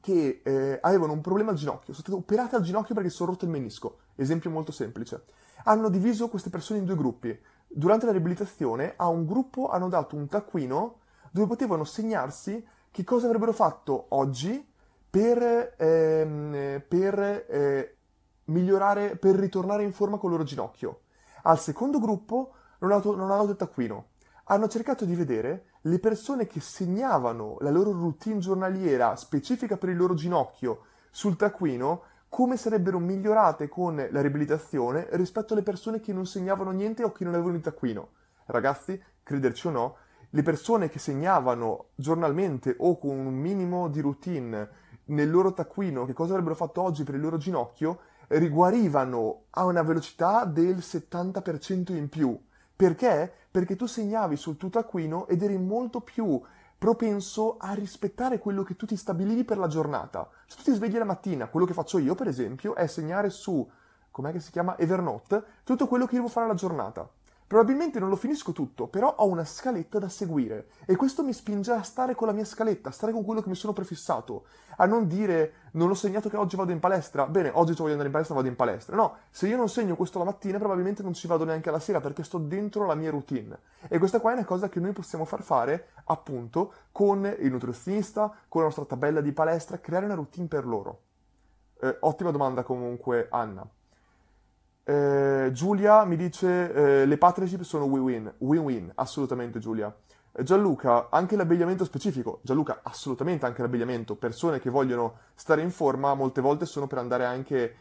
che eh, avevano un problema al ginocchio, sono state operate al ginocchio perché si sono rotto il menisco. Esempio molto semplice. Hanno diviso queste persone in due gruppi. Durante la riabilitazione a un gruppo hanno dato un taccuino dove potevano segnarsi che cosa avrebbero fatto oggi per, ehm, per eh, migliorare, per ritornare in forma con il loro ginocchio. Al secondo gruppo non hanno, non hanno dato il taccuino. Hanno cercato di vedere le persone che segnavano la loro routine giornaliera specifica per il loro ginocchio sul taccuino come sarebbero migliorate con la riabilitazione rispetto alle persone che non segnavano niente o che non avevano il taccuino. Ragazzi, crederci o no, le persone che segnavano giornalmente o con un minimo di routine nel loro taccuino che cosa avrebbero fatto oggi per il loro ginocchio riguarivano a una velocità del 70% in più. Perché? Perché tu segnavi sul tuo taccuino ed eri molto più propenso a rispettare quello che tu ti stabilivi per la giornata. Se tu ti svegli la mattina, quello che faccio io, per esempio, è segnare su, com'è che si chiama, Evernote, tutto quello che devo fare la giornata. Probabilmente non lo finisco tutto, però ho una scaletta da seguire e questo mi spinge a stare con la mia scaletta, a stare con quello che mi sono prefissato, a non dire non ho segnato che oggi vado in palestra, bene, oggi voglio andare in palestra, vado in palestra. No, se io non segno questo la mattina probabilmente non ci vado neanche alla sera perché sto dentro la mia routine. E questa qua è una cosa che noi possiamo far fare appunto con il nutrizionista, con la nostra tabella di palestra, creare una routine per loro. Eh, ottima domanda comunque Anna. Eh, Giulia mi dice eh, le partnership sono win-win, win-win, assolutamente Giulia. Eh, Gianluca, anche l'abbigliamento specifico. Gianluca, assolutamente anche l'abbigliamento. Persone che vogliono stare in forma molte volte sono per andare anche...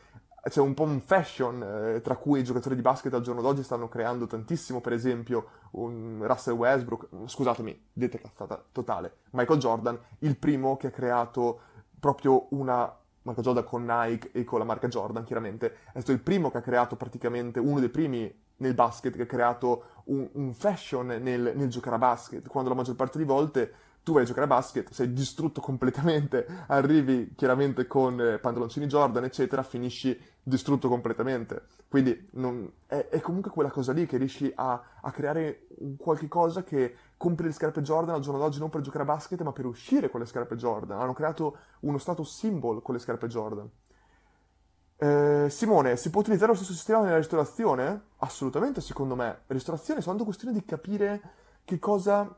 C'è un po' un fashion, eh, tra cui i giocatori di basket al giorno d'oggi stanno creando tantissimo, per esempio un Russell Westbrook, scusatemi, dite cazzata totale, Michael Jordan, il primo che ha creato proprio una Michael Jordan con Nike e con la marca Jordan, chiaramente, è stato il primo che ha creato praticamente, uno dei primi nel basket che ha creato un, un fashion nel, nel, giocare a basket, quando la maggior parte di volte tu vai a giocare a basket, sei distrutto completamente, arrivi chiaramente con eh, pantaloncini Jordan, eccetera, finisci distrutto completamente. Quindi non, è, è, comunque quella cosa lì che riesci a, a creare qualche cosa che compri le scarpe Jordan al giorno d'oggi non per giocare a basket, ma per uscire con le scarpe Jordan. Hanno creato uno status symbol con le scarpe Jordan. Eh, Simone, si può utilizzare lo stesso sistema nella ristorazione? Assolutamente, secondo me. Ristorazione è soltanto questione di capire che cosa...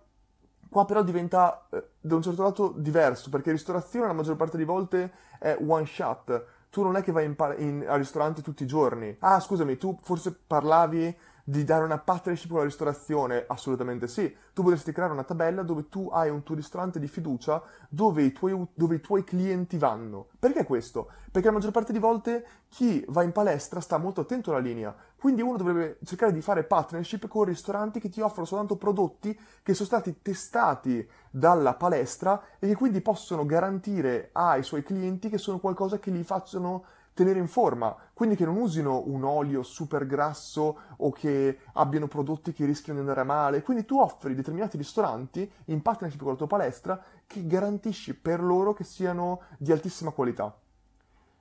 Qua però diventa, eh, da un certo lato, diverso, perché ristorazione la maggior parte delle volte è one shot. Tu non è che vai in, in, al ristorante tutti i giorni. Ah, scusami, tu forse parlavi di dare una partnership con la ristorazione? Assolutamente sì. Tu potresti creare una tabella dove tu hai un tuo ristorante di fiducia dove i tuoi, dove i tuoi clienti vanno. Perché questo? Perché la maggior parte di volte chi va in palestra sta molto attento alla linea. Quindi uno dovrebbe cercare di fare partnership con ristoranti che ti offrono soltanto prodotti che sono stati testati dalla palestra e che quindi possono garantire ai suoi clienti che sono qualcosa che li facciano tenere in forma, quindi che non usino un olio super grasso o che abbiano prodotti che rischiano di andare male. Quindi tu offri determinati ristoranti in partnership con la tua palestra che garantisci per loro che siano di altissima qualità.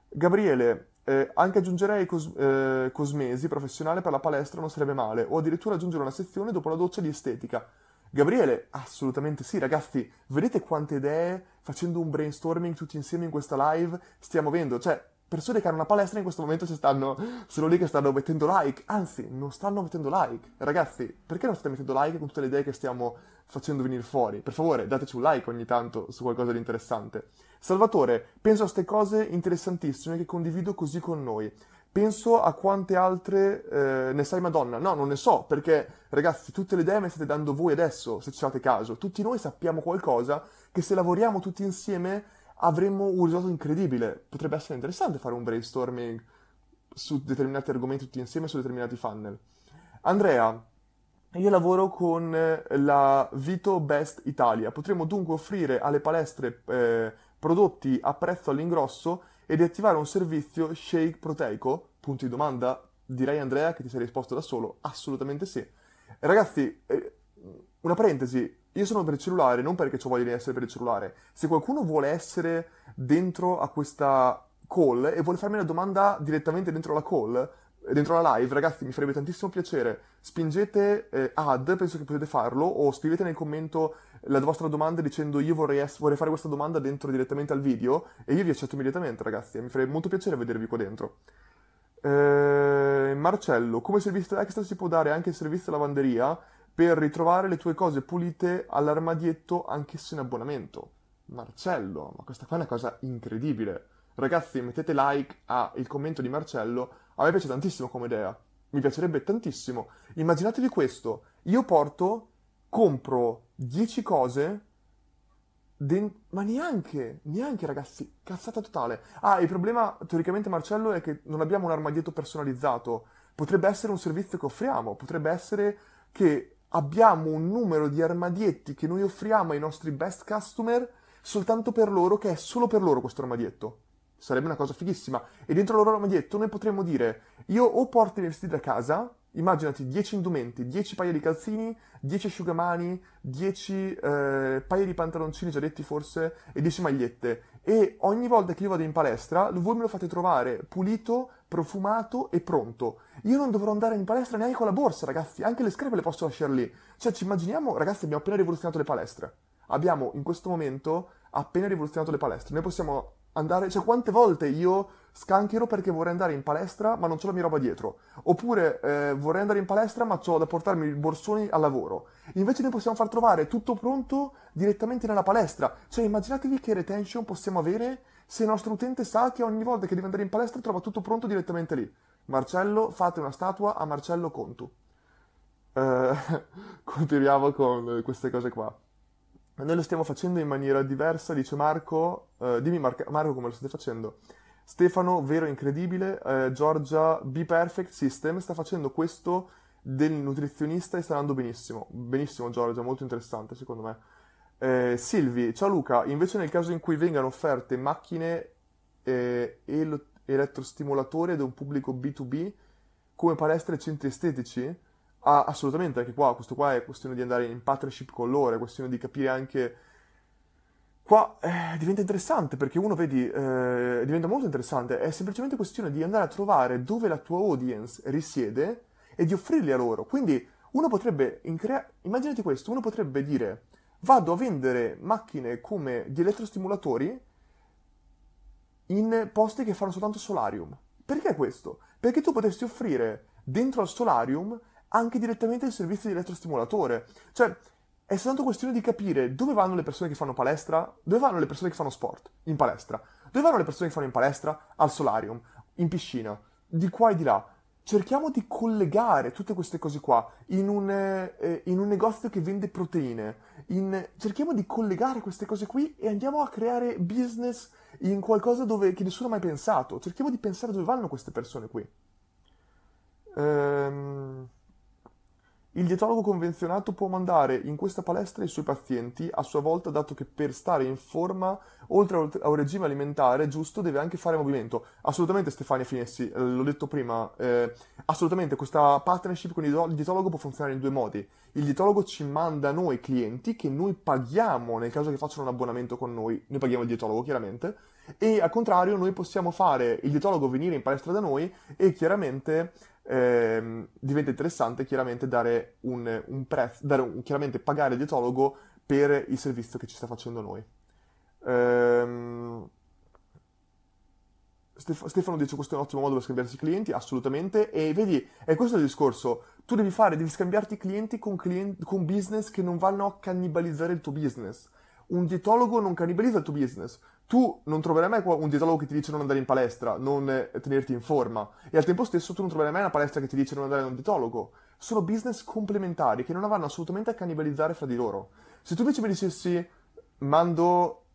Gabriele, eh, anche aggiungerei cos- eh, cosmesi professionale per la palestra non sarebbe male, o addirittura aggiungere una sezione dopo la doccia di estetica. Gabriele, assolutamente sì, ragazzi, vedete quante idee facendo un brainstorming tutti insieme in questa live stiamo avendo? Cioè, persone che hanno una palestra in questo momento ci stanno, sono lì che stanno mettendo like, anzi, non stanno mettendo like. Ragazzi, perché non state mettendo like con tutte le idee che stiamo facendo venire fuori? Per favore, dateci un like ogni tanto su qualcosa di interessante. Salvatore, penso a queste cose interessantissime che condivido così con noi. Penso a quante altre eh, ne sai Madonna. No, non ne so, perché ragazzi, tutte le idee me state dando voi adesso, se ci fate caso. Tutti noi sappiamo qualcosa che se lavoriamo tutti insieme avremmo un risultato incredibile. Potrebbe essere interessante fare un brainstorming su determinati argomenti tutti insieme, su determinati funnel. Andrea, io lavoro con eh, la Vito Best Italia. Potremmo dunque offrire alle palestre eh, prodotti a prezzo all'ingrosso e di attivare un servizio shake proteico? Punto di domanda. Direi Andrea che ti sei risposto da solo. Assolutamente sì. Ragazzi, eh, una parentesi, io sono per il cellulare non perché ho voglia di essere per il cellulare. Se qualcuno vuole essere dentro a questa call e vuole farmi una domanda direttamente dentro la call, dentro la live, ragazzi, mi farebbe tantissimo piacere. Spingete eh, ad, penso che potete farlo, o scrivete nel commento la vostra domanda dicendo io vorrei, ess- vorrei fare questa domanda dentro direttamente al video e io vi accetto immediatamente, ragazzi. Mi farebbe molto piacere vedervi qua dentro. Eh, Marcello, come servizio extra si può dare anche il servizio lavanderia per ritrovare le tue cose pulite all'armadietto anche se in abbonamento. Marcello, ma questa qua è una cosa incredibile. Ragazzi, mettete like al commento di Marcello. A me piace tantissimo come idea. Mi piacerebbe tantissimo. Immaginatevi questo. Io porto, compro 10 cose Den- ma neanche, neanche ragazzi, cazzata totale. Ah, il problema teoricamente Marcello è che non abbiamo un armadietto personalizzato. Potrebbe essere un servizio che offriamo, potrebbe essere che abbiamo un numero di armadietti che noi offriamo ai nostri best customer soltanto per loro, che è solo per loro questo armadietto. Sarebbe una cosa fighissima. E dentro il loro armadietto noi potremmo dire, io o porto i vestiti da casa, immaginati 10 indumenti, 10 paia di calzini, 10 asciugamani, 10 eh, paia di pantaloncini già detti forse e 10 magliette. E ogni volta che io vado in palestra, voi me lo fate trovare pulito, profumato e pronto. Io non dovrò andare in palestra neanche con la borsa, ragazzi, anche le scarpe le posso lasciare lì. Cioè, ci immaginiamo, ragazzi, abbiamo appena rivoluzionato le palestre. Abbiamo in questo momento appena rivoluzionato le palestre. Noi possiamo andare, cioè quante volte io scanchero perché vorrei andare in palestra ma non ho la mia roba dietro, oppure eh, vorrei andare in palestra ma ho da portarmi i borsoni al lavoro. Invece noi possiamo far trovare tutto pronto direttamente nella palestra, cioè immaginatevi che retention possiamo avere se il nostro utente sa che ogni volta che deve andare in palestra trova tutto pronto direttamente lì. Marcello, fate una statua a Marcello Contu. Eh, continuiamo con queste cose qua. Noi lo stiamo facendo in maniera diversa, dice Marco. Uh, dimmi Mar- Marco come lo state facendo. Stefano, vero incredibile. Uh, Giorgia, Be Perfect System sta facendo questo del nutrizionista e sta andando benissimo. Benissimo Giorgia, molto interessante secondo me. Eh, Silvi, ciao Luca, invece nel caso in cui vengano offerte macchine eh, el- elettrostimolatori ad un pubblico B2B come palestre e centri estetici, Ah, assolutamente, anche qua, questo qua è questione di andare in partnership con loro, è questione di capire anche... Qua eh, diventa interessante perché uno, vedi, eh, diventa molto interessante, è semplicemente questione di andare a trovare dove la tua audience risiede e di offrirli a loro. Quindi uno potrebbe, crea- immaginati questo, uno potrebbe dire vado a vendere macchine come di elettrostimolatori in posti che fanno soltanto solarium. Perché questo? Perché tu potresti offrire dentro al solarium anche direttamente il servizio di elettrostimolatore. Cioè, è soltanto questione di capire dove vanno le persone che fanno palestra, dove vanno le persone che fanno sport in palestra, dove vanno le persone che fanno in palestra al solarium, in piscina, di qua e di là. Cerchiamo di collegare tutte queste cose qua in un, eh, in un negozio che vende proteine. In, cerchiamo di collegare queste cose qui e andiamo a creare business in qualcosa dove, che nessuno ha mai pensato. Cerchiamo di pensare dove vanno queste persone qui. Ehm... Il dietologo convenzionato può mandare in questa palestra i suoi pazienti, a sua volta, dato che per stare in forma, oltre a un regime alimentare giusto, deve anche fare movimento. Assolutamente Stefania Finessi, eh, l'ho detto prima, eh, assolutamente questa partnership con il dietologo può funzionare in due modi. Il dietologo ci manda noi clienti che noi paghiamo nel caso che facciano un abbonamento con noi, noi paghiamo il dietologo chiaramente, e al contrario noi possiamo fare il dietologo venire in palestra da noi e chiaramente ehm, diventa interessante chiaramente dare un, un prezzo, dare un, chiaramente pagare il dietologo per il servizio che ci sta facendo noi. Ehm, Stefano dice questo è un ottimo modo per scambiarsi clienti, assolutamente, e vedi, è questo il discorso, tu devi fare, devi scambiarti clienti con, clienti con business che non vanno a cannibalizzare il tuo business. Un dietologo non cannibalizza il tuo business, tu non troverai mai un dietologo che ti dice non andare in palestra, non eh, tenerti in forma, e al tempo stesso tu non troverai mai una palestra che ti dice non andare da un dietologo. Sono business complementari che non vanno assolutamente a cannibalizzare fra di loro. Se tu invece mi dicessi mando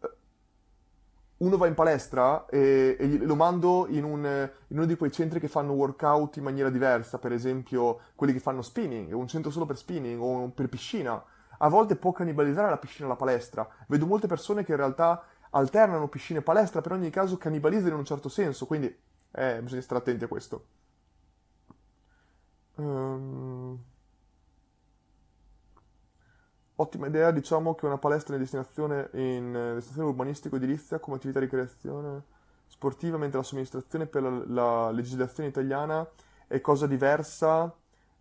uno va in palestra e, e lo mando in, un, in, uno di quei centri che fanno workout in maniera diversa, per esempio quelli che fanno spinning, un centro solo per spinning o per piscina. A volte può cannibalizzare la piscina e la palestra. Vedo molte persone che in realtà alternano piscina e palestra, però in ogni caso cannibalizzano in un certo senso, quindi eh, bisogna stare attenti a questo. Um... Ottima idea, diciamo che una palestra in destinazione, in eh, destinazione urbanistico-edilizia come attività di creazione sportiva, mentre la somministrazione per la, la legislazione italiana è cosa diversa,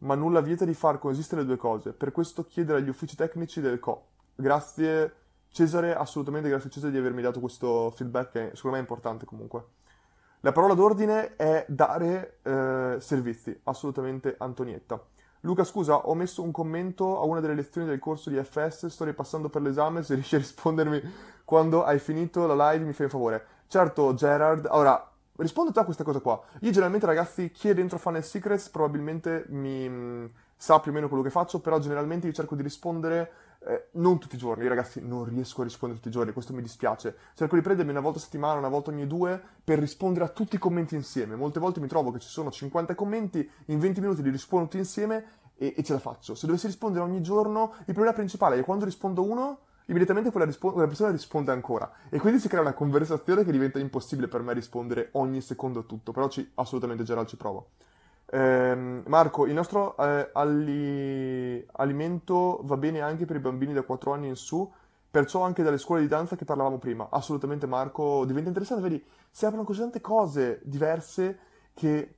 ma nulla vieta di far coesistere le due cose. Per questo chiedere agli uffici tecnici del CO. Grazie Cesare, assolutamente grazie Cesare di avermi dato questo feedback che secondo me è importante comunque. La parola d'ordine è dare eh, servizi, assolutamente Antonietta. Luca, scusa, ho messo un commento a una delle lezioni del corso di FS, sto ripassando per l'esame, se riesci a rispondermi quando hai finito la live mi fai un favore. Certo, Gerard, ora rispondo a questa cosa qua. Io generalmente ragazzi, chi è dentro Funnel Secrets probabilmente mi mh, mm, sa più o meno quello che faccio, però generalmente io cerco di rispondere eh, non tutti i giorni, ragazzi, non riesco a rispondere tutti i giorni, questo mi dispiace. Cerco di prendermi una volta a settimana, una volta ogni due, per rispondere a tutti i commenti insieme. Molte volte mi trovo che ci sono 50 commenti, in 20 minuti li rispondo tutti insieme e, e ce la faccio. Se dovessi rispondere ogni giorno, il problema principale è che quando rispondo uno, immediatamente quella, rispo- quella, persona risponde ancora. E quindi si crea una conversazione che diventa impossibile per me rispondere ogni secondo a tutto. Però ci, assolutamente Gerald ci provo. Eh, Marco, il nostro eh, alli... alimento va bene anche per i bambini da 4 anni in su, perciò anche dalle scuole di danza che parlavamo prima. Assolutamente Marco, diventa interessante, vedi, si aprono così tante cose diverse che,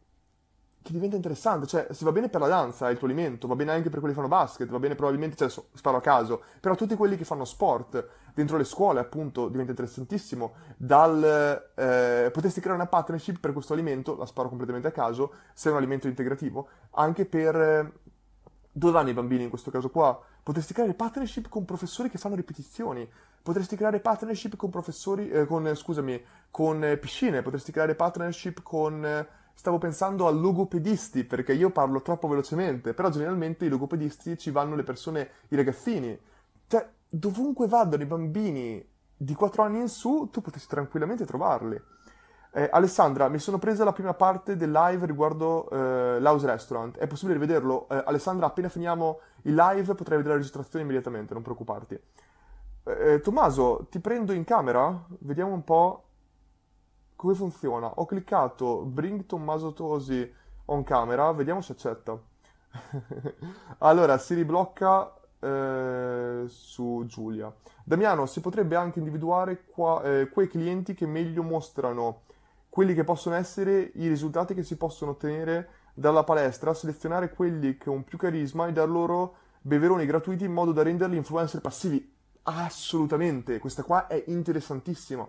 che diventa interessante. Cioè, se va bene per la danza, è il tuo alimento, va bene anche per quelli che fanno basket, va bene probabilmente, cioè, sparo a caso, però tutti quelli che fanno sport, dentro le scuole, appunto, diventa interessantissimo. Dal, eh, potresti creare una partnership per questo alimento, la sparo completamente a caso, se è un alimento integrativo, anche per... Eh, dove vanno i bambini in questo caso qua? Potresti creare partnership con professori che fanno ripetizioni, potresti creare partnership con professori, eh, con, scusami, con eh, piscine, potresti creare partnership con... Stavo pensando a logopedisti, perché io parlo troppo velocemente, però generalmente i logopedisti ci vanno le persone, i ragazzini. Cioè, dovunque vadano i bambini di 4 anni in su, tu potresti tranquillamente trovarli. Eh, Alessandra, mi sono presa la prima parte del live riguardo eh, l'House Restaurant. È possibile rivederlo? Eh, Alessandra, appena finiamo il live potrai vedere la registrazione immediatamente, non preoccuparti. Eh, eh, Tommaso, ti prendo in camera? Vediamo un po' come funziona. Ho cliccato Bring Tommaso Tosi on camera, vediamo se accetta. allora, si riblocca eh, su Giulia. Damiano, si potrebbe anche individuare qua, eh, quei clienti che meglio mostrano quelli che possono essere i risultati che si possono ottenere dalla palestra, selezionare quelli che hanno più carisma e dar loro beveroni gratuiti in modo da renderli influencer passivi. Assolutamente, questa qua è interessantissima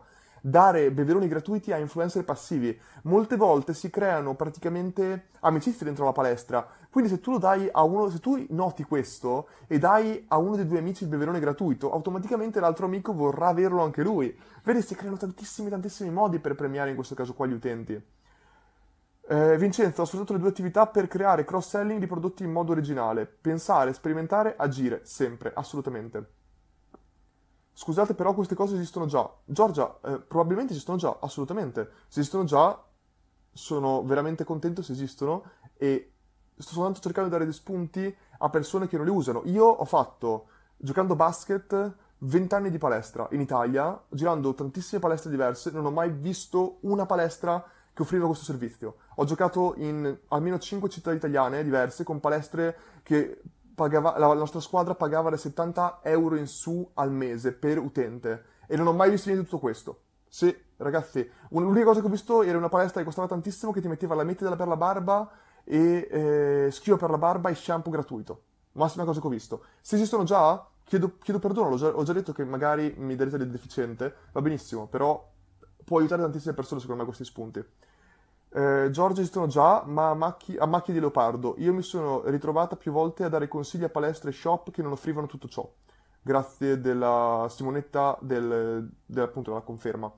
dare beveroni gratuiti a influencer passivi. Molte volte si creano praticamente amicizie dentro la palestra. Quindi se tu lo dai a uno, se tu noti questo e dai a uno dei due amici il beverone gratuito, automaticamente l'altro amico vorrà averlo anche lui. Vedi, si creano tantissimi, tantissimi modi per premiare in questo caso qua gli utenti. Eh, Vincenzo ha sfruttato le due attività per creare cross-selling di prodotti in modo originale. Pensare, sperimentare, agire, sempre, assolutamente. Scusate, però queste cose esistono già. Giorgia, eh, probabilmente esistono già, assolutamente. Se esistono già, sono veramente contento se esistono e sto soltanto cercando di dare dei spunti a persone che non li usano. Io ho fatto, giocando basket, 20 anni di palestra in Italia, girando tantissime palestre diverse, non ho mai visto una palestra che offriva questo servizio. Ho giocato in almeno 5 città italiane diverse con palestre che pagava, la nostra squadra pagava da 70 euro in su al mese per utente e non ho mai visto niente di tutto questo. Sì, ragazzi, l'unica cosa che ho visto era una palestra che costava tantissimo che ti metteva la mettila per la barba e eh, schio per la barba e shampoo gratuito. Massima cosa che ho visto. Se esistono già, chiedo, chiedo perdono, già, ho già detto che magari mi darete del deficiente, va benissimo, però può aiutare tantissime persone secondo me questi spunti. Eh, Giorgia esistono già, ma a, macchi- a macchie di leopardo. Io mi sono ritrovata più volte a dare consigli a palestre e shop che non offrivano tutto ciò. Grazie della Simonetta del, del, appunto, della conferma.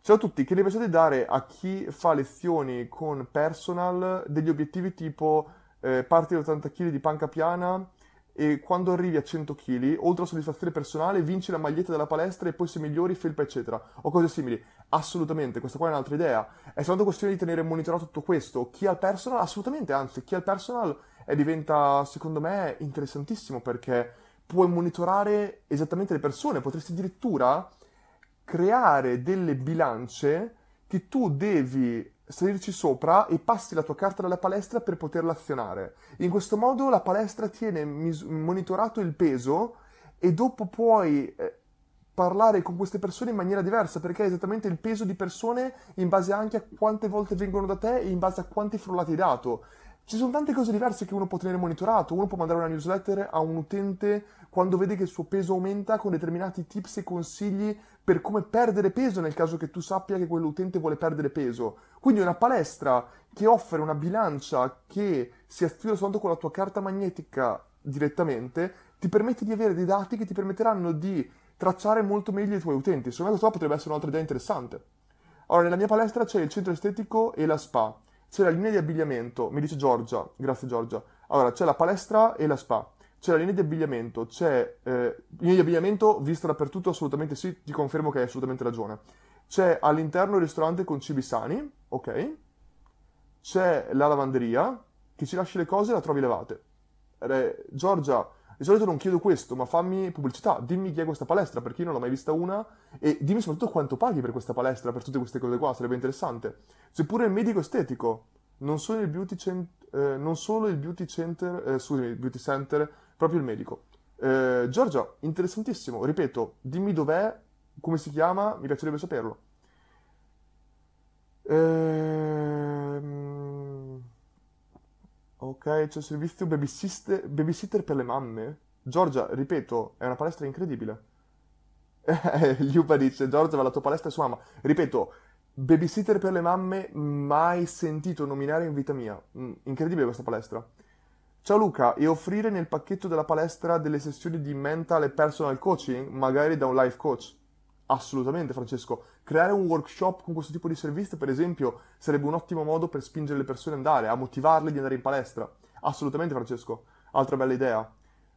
Ciao a tutti, che ne pensate di dare a chi fa lezioni con personal degli obiettivi tipo eh, parti da 80 kg di panca piana e quando arrivi a 100 kg, oltre alla soddisfazione personale, vinci la maglietta della palestra e poi se migliori felpa eccetera, o cose simili. Assolutamente, questa qua è un'altra idea. È soltanto questione di tenere monitorato tutto questo. Chi ha il personal, assolutamente, anzi, chi ha il personal è, diventa, secondo me, interessantissimo perché puoi monitorare esattamente le persone. Potresti addirittura creare delle bilance che tu devi salirci sopra e passi la tua carta dalla palestra per poterla azionare. In questo modo la palestra tiene mis- monitorato il peso e dopo puoi eh, parlare con queste persone in maniera diversa perché è esattamente il peso di persone in base anche a quante volte vengono da te e in base a quanti frullati hai dato. Ci sono tante cose diverse che uno può tenere monitorato. Uno può mandare una newsletter a un utente quando vede che il suo peso aumenta con determinati tips e consigli per come perdere peso nel caso che tu sappia che quell'utente vuole perdere peso. Quindi una palestra che offre una bilancia che si affida soltanto con la tua carta magnetica direttamente ti permette di avere dei dati che ti permetteranno di tracciare molto meglio i tuoi utenti. Secondo me questa potrebbe essere un'altra idea interessante. Allora, nella mia palestra c'è il centro estetico e la spa. C'è la linea di abbigliamento, mi dice Giorgia, grazie Giorgia. Allora, c'è la palestra e la spa. C'è la linea di abbigliamento, c'è eh, linea di abbigliamento vista dappertutto, assolutamente sì, ti confermo che hai assolutamente ragione. C'è all'interno il ristorante con cibi sani, ok? C'è la lavanderia, che ci lasci le cose e la trovi levate. Eh, Giorgia, di solito non chiedo questo, ma fammi pubblicità, dimmi chi è questa palestra, perché io non l'ho mai vista una, e dimmi soprattutto quanto paghi per questa palestra, per tutte queste cose qua, sarebbe interessante. C'è pure il medico estetico, non solo il beauty, cent- eh, non solo il beauty center, eh, scusami, il beauty center, proprio il medico. Eh, Giorgia, interessantissimo, ripeto, dimmi dov'è, come si chiama, mi piacerebbe saperlo. Ehm... Ok, c'è il servizio babysitter, babysitter per le mamme. Giorgia, ripeto, è una palestra incredibile. Liuba dice, Giorgia va alla tua palestra e sua mamma. Ripeto, babysitter per le mamme, mai sentito nominare in vita mia. Mm, incredibile questa palestra. Ciao Luca, e offrire nel pacchetto della palestra delle sessioni di mental e personal coaching, magari da un life coach? Assolutamente, Francesco. Creare un workshop con questo tipo di servizio, per esempio, sarebbe un ottimo modo per spingere le persone ad andare, a motivarle di andare in palestra. Assolutamente, Francesco. Altra bella idea.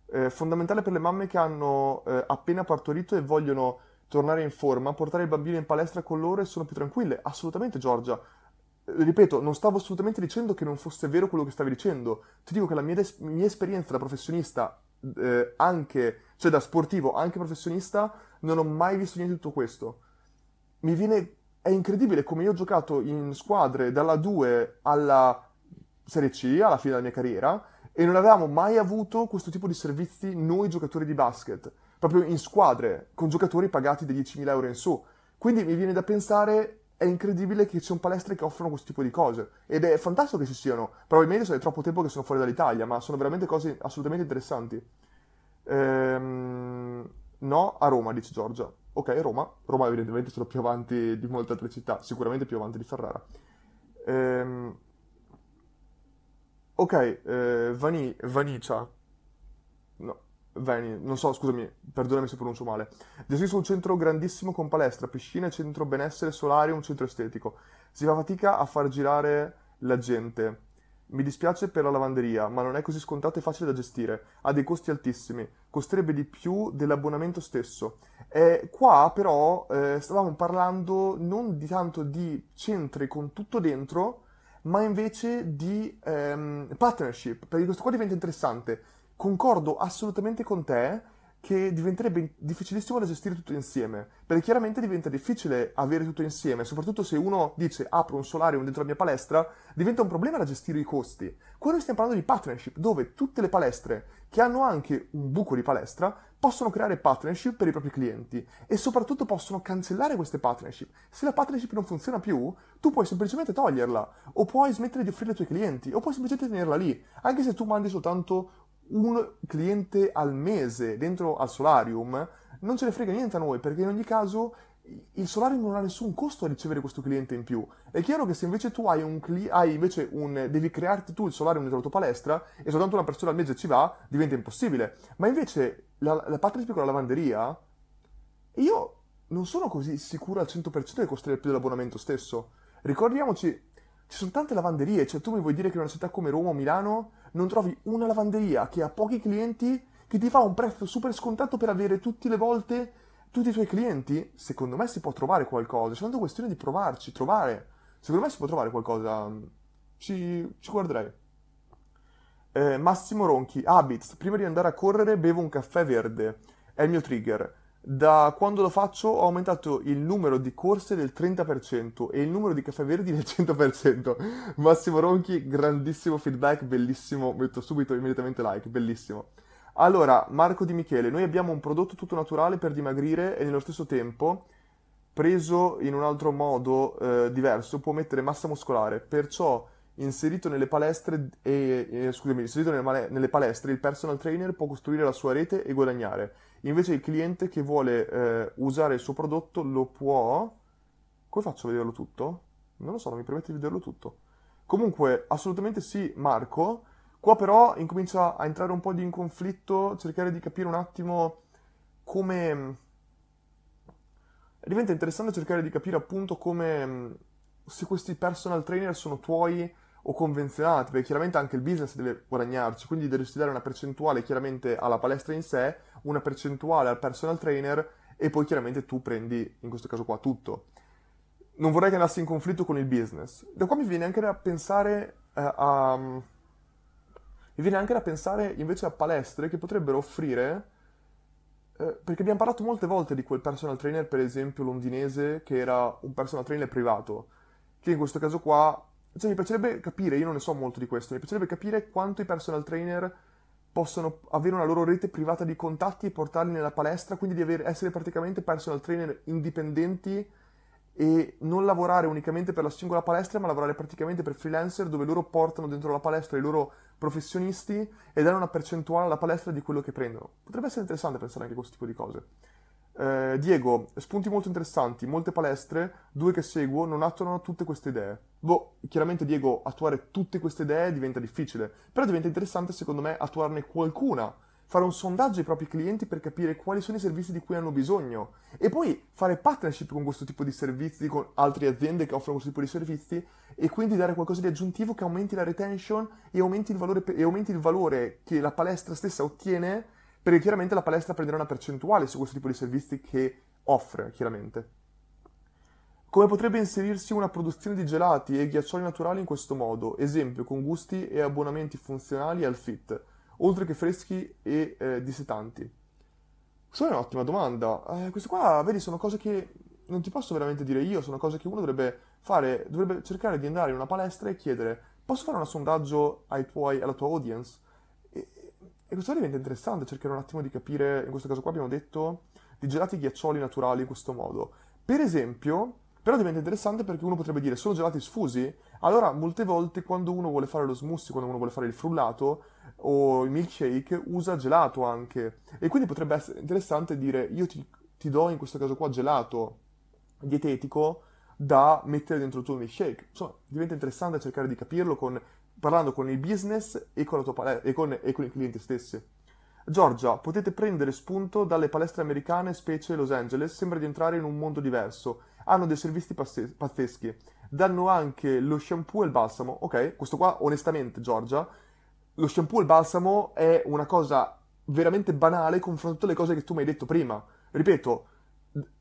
Eh, fondamentale per le mamme che hanno eh, appena partorito e vogliono tornare in forma, portare il bambino in palestra con loro e sono più tranquille. Assolutamente, Giorgia. Eh, ripeto, non stavo assolutamente dicendo che non fosse vero quello che stavi dicendo. Ti dico che la mia, des- mia esperienza da professionista, eh, anche, cioè da sportivo, anche professionista, non ho mai visto niente di tutto questo. Mi viene... È incredibile come io ho giocato in squadre dalla 2 alla Serie C, alla fine della mia carriera, e non avevamo mai avuto questo tipo di servizi noi giocatori di basket, proprio in squadre, con giocatori pagati da 10.000 euro in su. Quindi mi viene da pensare, è incredibile che ci siano palestre che offrono questo tipo di cose. Ed è fantastico che ci siano. Probabilmente sono troppo tempo che sono fuori dall'Italia, ma sono veramente cose assolutamente interessanti. Ehm, No, a Roma, dice Giorgia. Ok, Roma. Roma evidentemente sono più avanti di molte altre città, sicuramente più avanti di Ferrara. Ehm... Ok, eh, Vani, Vanicia. No, Vani, non so, scusami, perdonami se pronuncio male. Gestisco un centro grandissimo con palestra, piscina, centro benessere, solare, un centro estetico. Si fa fatica a far girare la gente. Mi dispiace per la lavanderia, ma non è così scontato e facile da gestire. Ha dei costi altissimi. Costerebbe di più dell'abbonamento stesso. E qua però eh, stavamo parlando non di tanto di centri con tutto dentro, ma invece di ehm, partnership, perché questo qua diventa interessante. Concordo assolutamente con te che diventerebbe difficilissimo da gestire tutto insieme, perché chiaramente diventa difficile avere tutto insieme, soprattutto se uno dice apro un solarium dentro la mia palestra, diventa un problema da gestire i costi. Noi stiamo parlando di partnership, dove tutte le palestre che hanno anche un buco di palestra possono creare partnership per i propri clienti e soprattutto possono cancellare queste partnership. Se la partnership non funziona più, tu puoi semplicemente toglierla o puoi smettere di offrirla ai tuoi clienti o puoi semplicemente tenerla lì, anche se tu mandi soltanto un cliente al mese dentro al solarium, non ce ne frega niente a noi, perché in ogni caso il solarium non ha nessun costo a ricevere questo cliente in più. È chiaro che se invece tu hai un cliente, devi crearti tu il solarium dentro la tua palestra e soltanto una persona al mese ci va, diventa impossibile. Ma invece la, la partnership con la lavanderia, io non sono così sicuro al 100% che costerà più dell'abbonamento stesso. Ricordiamoci, ci sono tante lavanderie, cioè tu mi vuoi dire che in una città come Roma o Milano non trovi una lavanderia che ha pochi clienti che ti fa un prezzo super scontato per avere tutte le volte tutti i tuoi clienti, secondo me si può trovare qualcosa, c'è tanto questione di provarci, trovare. Secondo me si può trovare qualcosa, ci, ci guarderei. Eh, Massimo Ronchi, Habits, prima di andare a correre bevo un caffè verde, è il mio trigger. Da quando lo faccio ho aumentato il numero di corse del 30% e il numero di caffè verdi del 100%. Massimo Ronchi, grandissimo feedback, bellissimo, metto subito immediatamente like, bellissimo. Allora, Marco Di Michele, noi abbiamo un prodotto tutto naturale per dimagrire e nello stesso tempo, preso in un altro modo eh, diverso, può mettere massa muscolare, perciò inserito nelle palestre, e, eh, scusami, inserito nelle, nelle palestre il personal trainer può costruire la sua rete e guadagnare. Invece il cliente che vuole eh, usare il suo prodotto lo può... Come faccio a vederlo tutto? Non lo so, non mi permette di vederlo tutto. Comunque, assolutamente sì, Marco. Qua però incomincia a entrare un po' di in conflitto, cercare di capire un attimo come... Diventa interessante cercare di capire appunto come... se questi personal trainer sono tuoi o convenzionati, perché chiaramente anche il business deve guadagnarci, quindi dovresti dare una percentuale chiaramente alla palestra in sé, una percentuale al personal trainer e poi chiaramente tu prendi, in questo caso qua, tutto. Non vorrei che andassi in conflitto con il business. Da qua mi viene anche da pensare eh, a... Mi viene anche da pensare invece a palestre che potrebbero offrire... Eh, perché abbiamo parlato molte volte di quel personal trainer, per esempio londinese, che era un personal trainer privato, che in questo caso qua cioè, mi piacerebbe capire, io non ne so molto di questo, mi piacerebbe capire quanto i personal trainer possono avere una loro rete privata di contatti e portarli nella palestra, quindi di avere, essere praticamente personal trainer indipendenti e non lavorare unicamente per la singola palestra, ma lavorare praticamente per freelancer dove loro portano dentro la palestra i loro professionisti e danno una percentuale alla palestra di quello che prendono. Potrebbe essere interessante pensare anche a questo tipo di cose. Eh, Diego, spunti molto interessanti, molte palestre, due che seguo, non attuano tutte queste idee. Boh, chiaramente Diego, attuare tutte queste idee diventa difficile, però diventa interessante secondo me attuarne qualcuna, fare un sondaggio ai propri clienti per capire quali sono i servizi di cui hanno bisogno e poi fare partnership con questo tipo di servizi, con altre aziende che offrono questo tipo di servizi e quindi dare qualcosa di aggiuntivo che aumenti la retention e aumenti il valore, e aumenti il valore che la palestra stessa ottiene perché chiaramente la palestra prenderà una percentuale su questo tipo di servizi che offre, chiaramente. Come potrebbe inserirsi una produzione di gelati e ghiaccioli naturali in questo modo? Esempio, con gusti e abbonamenti funzionali al fit, oltre che freschi e eh, dissetanti. Questa è un'ottima domanda. Eh, queste qua, vedi, sono cose che non ti posso veramente dire io, sono cose che uno dovrebbe fare, dovrebbe cercare di andare in una palestra e chiedere posso fare un sondaggio tuoi, alla tua audience? E questo diventa interessante, cercare un attimo di capire, in questo caso qua abbiamo detto, di gelati ghiaccioli naturali in questo modo. Per esempio, però diventa interessante perché uno potrebbe dire, sono gelati sfusi? Allora, molte volte quando uno vuole fare lo smoothie, quando uno vuole fare il frullato o il milkshake, usa gelato anche. E quindi potrebbe essere interessante dire, io ti, ti do in questo caso qua gelato dietetico da mettere dentro il tuo milkshake. Insomma, diventa interessante cercare di capirlo con parlando con il business e con, pal- e, con, e con, i clienti stessi. Giorgia, potete prendere spunto dalle palestre americane, specie Los Angeles, sembra di entrare in un mondo diverso. Hanno dei servizi pazzeschi. Danno anche lo shampoo e il balsamo. Ok, questo qua, onestamente, Giorgia, lo shampoo e il balsamo è una cosa veramente banale confronto alle cose che tu mi hai detto prima. Ripeto,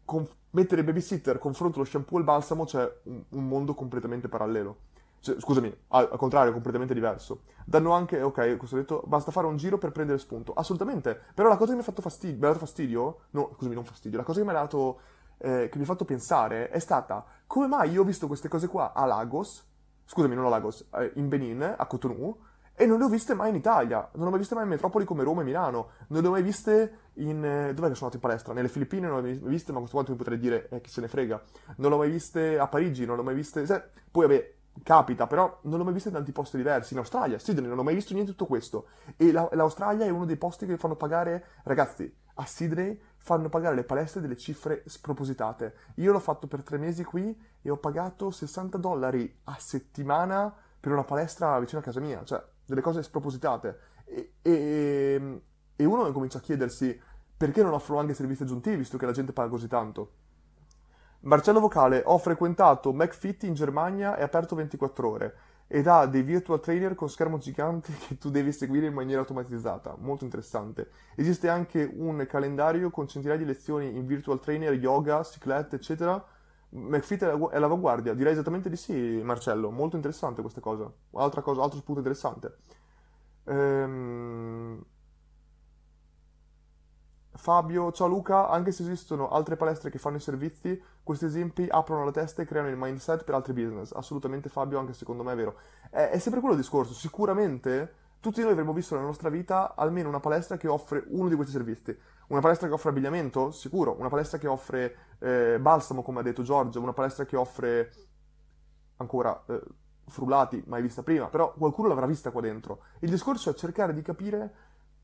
con- mettere babysitter confronto lo shampoo e il balsamo c'è un, un mondo completamente parallelo. Cioè, scusami, al, al, contrario, completamente diverso. Danno anche, ok, questo detto, basta fare un giro per prendere spunto. Assolutamente. Però la cosa che mi ha fatto fastidio, mi ha dato fastidio, no, scusami, non fastidio, la cosa che mi ha dato, eh, che mi ha fatto pensare è stata, come mai io ho visto queste cose qua a Lagos, scusami, non a Lagos, eh, in Benin, a Cotonou, e non le ho viste mai in Italia, non le ho mai viste mai in metropoli come Roma e Milano, non le ho mai viste in... Eh, dov'è che sono andato in palestra? Nelle Filippine non le ho mai viste, ma a questo punto mi potrei dire eh, chi se ne frega. Non le ho mai viste a Parigi, non le ho mai viste... Cioè, poi vabbè, capita, però non l'ho mai vista in tanti posti diversi. In Australia, Sydney, non ho mai visto niente di tutto questo. E la, l'Australia è uno dei posti che fanno pagare, ragazzi, a Sydney fanno pagare le palestre delle cifre spropositate. Io l'ho fatto per tre mesi qui e ho pagato 60 dollari a settimana per una palestra vicino a casa mia, cioè delle cose spropositate. E, e, e uno comincia a chiedersi perché non offro anche servizi aggiuntivi, visto che la gente paga così tanto. Marcello Vocale, ho frequentato McFit in Germania e aperto 24 ore. Ed ha dei virtual trainer con schermo gigante che tu devi seguire in maniera automatizzata. Molto interessante. Esiste anche un calendario con centinaia di lezioni in virtual trainer, yoga, ciclette, eccetera. McFit è all'avanguardia. Direi esattamente di sì, Marcello. Molto interessante questa cosa. Altra cosa, altro spunto interessante. Ehm... Fabio, ciao Luca, anche se esistono altre palestre che fanno i servizi, questi esempi aprono la testa e creano il mindset per altri business. Assolutamente Fabio, anche secondo me è vero. È, è sempre quello il discorso, sicuramente tutti noi avremmo visto nella nostra vita almeno una palestra che offre uno di questi servizi. Una palestra che offre abbigliamento? Sicuro. Una palestra che offre eh, balsamo, come ha detto Giorgio. Una palestra che offre ancora eh, frullati, mai vista prima. Però qualcuno l'avrà vista qua dentro. Il discorso è cercare di capire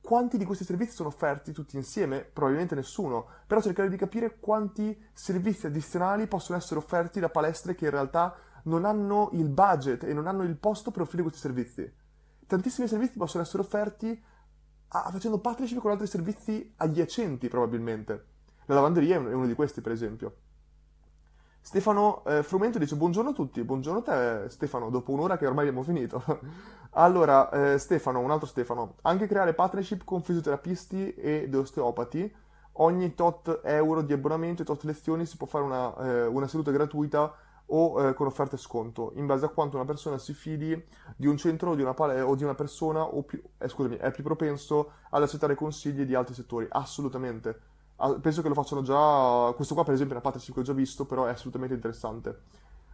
quanti di questi servizi sono offerti tutti insieme? Probabilmente nessuno, però cercare di capire quanti servizi addizionali possono essere offerti da palestre che in realtà non hanno il budget e non hanno il posto per offrire questi servizi. Tantissimi servizi possono essere offerti a, facendo partnership con altri servizi adiacenti probabilmente. La lavanderia è uno di questi, per esempio. Stefano eh, Frumento dice buongiorno a tutti, buongiorno a te Stefano, dopo un'ora che ormai abbiamo finito. allora, eh, Stefano, un altro Stefano, anche creare partnership con fisioterapisti ed osteopati, ogni tot euro di abbonamento e tot lezioni si può fare una, eh, una seduta gratuita o eh, con offerte sconto, in base a quanto una persona si fidi di un centro o di una, pale- o di una persona o più, eh, scusami, è più propenso ad accettare consigli di altri settori, assolutamente penso che lo facciano già. Questo qua, per esempio, è una partnership che ho già visto, però è assolutamente interessante.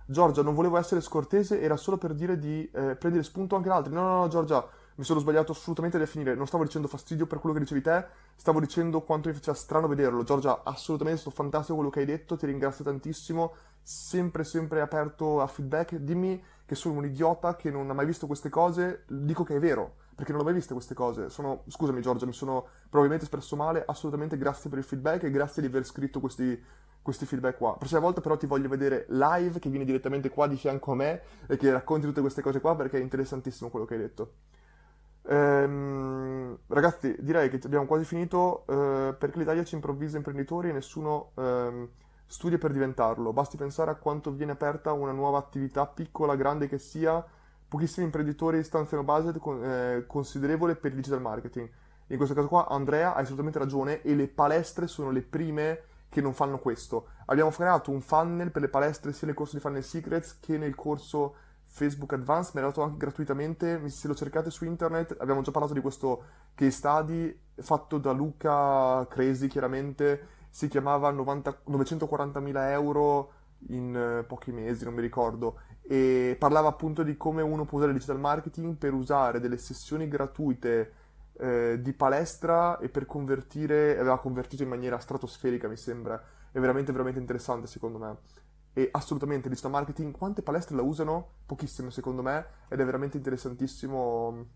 Giorgia, non volevo essere scortese, era solo per dire di eh, prendere spunto anche da altri. No, no, no, Giorgia, mi sono sbagliato assolutamente a definire. Non stavo dicendo fastidio per quello che dicevi te, stavo dicendo quanto mi faceva strano vederlo. Giorgia, assolutamente è stato fantastico quello che hai detto, ti ringrazio tantissimo. Sempre, sempre aperto a feedback. Dimmi che sono un idiota che non ha mai visto queste cose, dico che è vero perché non ho mai viste queste cose. Sono, scusami Giorgia, mi sono probabilmente espresso male, assolutamente grazie per il feedback e grazie di aver scritto questi, questi feedback qua. La prossima volta però ti voglio vedere live, che vieni direttamente qua di fianco a me e che racconti tutte queste cose qua perché è interessantissimo quello che hai detto. Ehm, ragazzi, direi che abbiamo quasi finito eh, perché l'Italia ci improvvisa imprenditori e nessuno ehm, studia per diventarlo. Basti pensare a quanto viene aperta una nuova attività, piccola, grande che sia pochissimi imprenditori stanziano budget con, eh, considerevole per il digital marketing. In questo caso qua Andrea ha assolutamente ragione e le palestre sono le prime che non fanno questo. Abbiamo creato un funnel per le palestre sia nel corso di Funnel Secrets che nel corso Facebook Advanced, mi è dato anche gratuitamente, se lo cercate su internet, abbiamo già parlato di questo case study fatto da Luca Crazy chiaramente, si chiamava 90, 940.000 euro in uh, pochi mesi, non mi ricordo, e parlava appunto di come uno può usare il digital marketing per usare delle sessioni gratuite eh, di palestra e per convertire, aveva convertito in maniera stratosferica mi sembra, è veramente veramente interessante secondo me. E assolutamente il digital marketing, quante palestre la usano? Pochissime secondo me ed è veramente interessantissimo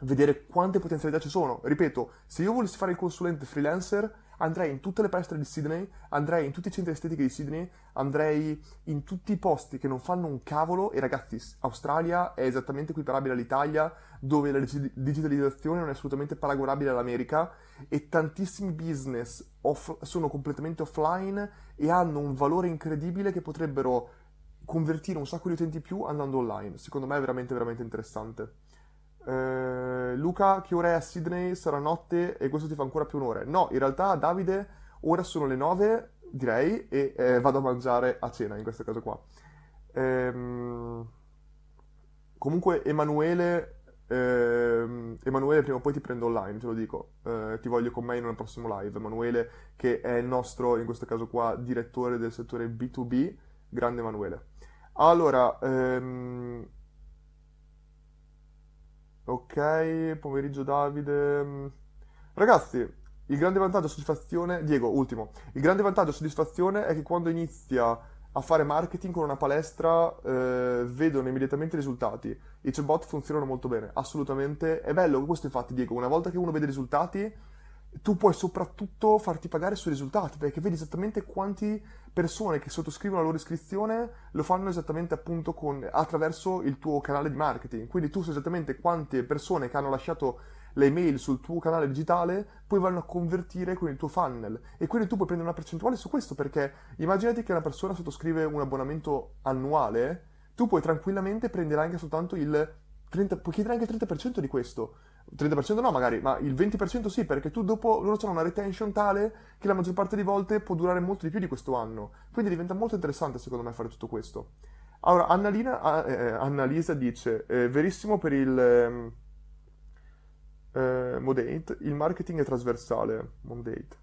vedere quante potenzialità ci sono. Ripeto, se io volessi fare il consulente freelancer andrei in tutte le palestre di Sydney, andrei in tutti i centri estetici di Sydney, andrei in tutti i posti che non fanno un cavolo e ragazzi, Australia è esattamente equiparabile all'Italia, dove la digitalizzazione non è assolutamente paragonabile all'America e tantissimi business off- sono completamente offline e hanno un valore incredibile che potrebbero convertire un sacco di utenti più andando online. Secondo me è veramente veramente interessante. Eh, Luca, che ora è a Sydney? Sarà notte e questo ti fa ancora più un'ora. No, in realtà, Davide, ora sono le 9, direi, e eh, vado a mangiare a cena in questo caso qua. Ehm... Comunque, Emanuele, ehm... Emanuele, prima o poi ti prendo online, te lo dico. Eh, ti voglio con me in un prossimo live. Emanuele, che è il nostro, in questo caso qua, direttore del settore B2B. Grande Emanuele. Allora, ehm... Ok, pomeriggio Davide. Ragazzi, il grande vantaggio soddisfazione... Diego, ultimo. Il grande vantaggio soddisfazione è che quando inizia a fare marketing con una palestra eh, vedono immediatamente i risultati. I chatbot funzionano molto bene, assolutamente. È bello questo infatti, Diego, una volta che uno vede i risultati tu puoi soprattutto farti pagare sui risultati, perché vedi esattamente quante persone che sottoscrivono la loro iscrizione lo fanno esattamente appunto con, attraverso il tuo canale di marketing. Quindi tu sai esattamente quante persone che hanno lasciato le mail sul tuo canale digitale poi vanno a convertire con il tuo funnel. E quindi tu puoi prendere una percentuale su questo, perché immaginati che una persona sottoscrive un abbonamento annuale tu puoi tranquillamente prendere anche soltanto il 30, puoi chiedere anche il 30% di questo. 30% no magari, ma il 20% sì, perché tu dopo loro hanno una retention tale che la maggior parte di volte può durare molto di più di questo anno. Quindi diventa molto interessante secondo me fare tutto questo. Allora, Annalina, eh, eh Annalisa dice, eh, verissimo per il ehm, eh, Modate, il marketing è trasversale. Modate,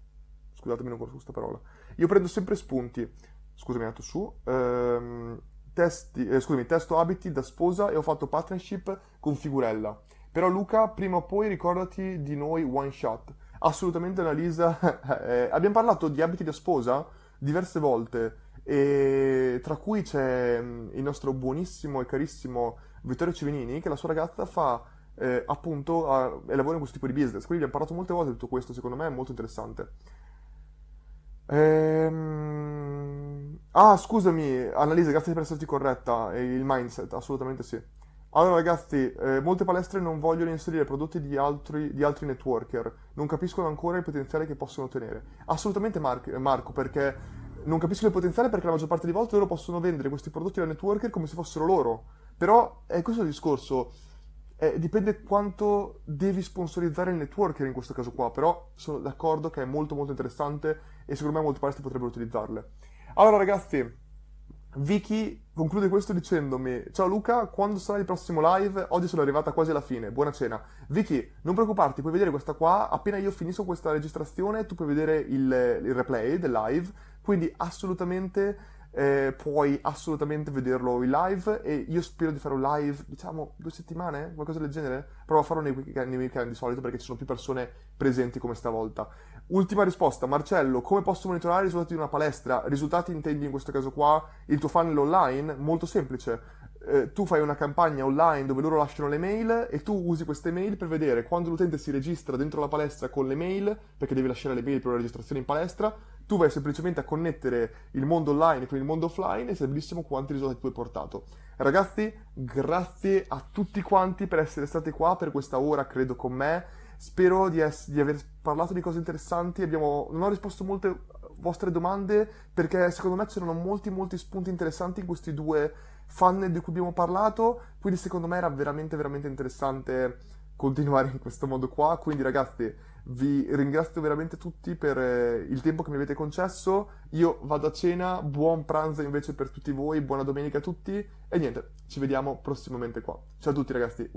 scusatemi non conosco questa parola. Io prendo sempre spunti, scusami, andato su, ehm, testi, eh, scusami, testo abiti da sposa e ho fatto partnership con Figurella. Però Luca, prima o poi ricordati di noi one shot. Assolutamente Annalisa, eh, abbiamo parlato di abiti da sposa diverse volte e tra cui c'è mm, il nostro buonissimo e carissimo Vittorio Civinini che la sua ragazza fa eh, appunto a, e lavora in questo tipo di business. Quindi abbiamo parlato molte volte di tutto questo, secondo me è molto interessante. Ehm... Ah, scusami, Annalisa, grazie per esserti corretta. Il mindset, assolutamente sì. Allora, ragazzi, eh, molte palestre non vogliono inserire prodotti di altri, di altri, networker, non capiscono ancora il potenziale che possono ottenere. Assolutamente, Mar- Marco, perché non capiscono il potenziale perché la maggior parte delle volte loro possono vendere questi prodotti da networker come se fossero loro. Però è questo il discorso. Eh, dipende quanto devi sponsorizzare il networker in questo caso qua, però sono d'accordo che è molto molto interessante e secondo me molte palestre potrebbero utilizzarle. Allora ragazzi, Vicky conclude questo dicendomi: Ciao Luca, quando sarà il prossimo live? Oggi sono arrivata quasi alla fine. Buona cena. Vicky, non preoccuparti, puoi vedere questa qua. Appena io finisco questa registrazione, tu puoi vedere il, il replay del live. Quindi assolutamente eh, puoi assolutamente vederlo in live e io spero di fare un live, diciamo, due settimane, qualcosa del genere. Provo a farlo nei weekend, nei weekend di solito perché ci sono più persone presenti come stavolta. Ultima risposta, Marcello, come posso monitorare i risultati di una palestra? Risultati intendi in questo caso qua il tuo funnel online? Molto semplice. Eh, tu fai una campagna online dove loro lasciano le mail e tu usi queste mail per vedere quando l'utente si registra dentro la palestra con le mail, perché devi lasciare le mail per la registrazione in palestra, tu vai semplicemente a connettere il mondo online con il mondo offline e sai benissimo quanti risultati tu hai portato. Ragazzi, grazie a tutti quanti per essere stati qua per questa ora, credo, con me. Spero di, ess- di aver parlato di cose interessanti. Abbiamo... Non ho risposto molte vostre domande perché secondo me c'erano molti molti spunti interessanti in questi due funnel di cui abbiamo parlato. Quindi secondo me era veramente veramente interessante continuare in questo modo qua. Quindi ragazzi vi ringrazio veramente tutti per eh, il tempo che mi avete concesso. Io vado a cena, buon pranzo invece per tutti voi, buona domenica a tutti e niente, ci vediamo prossimamente qua. Ciao a tutti ragazzi.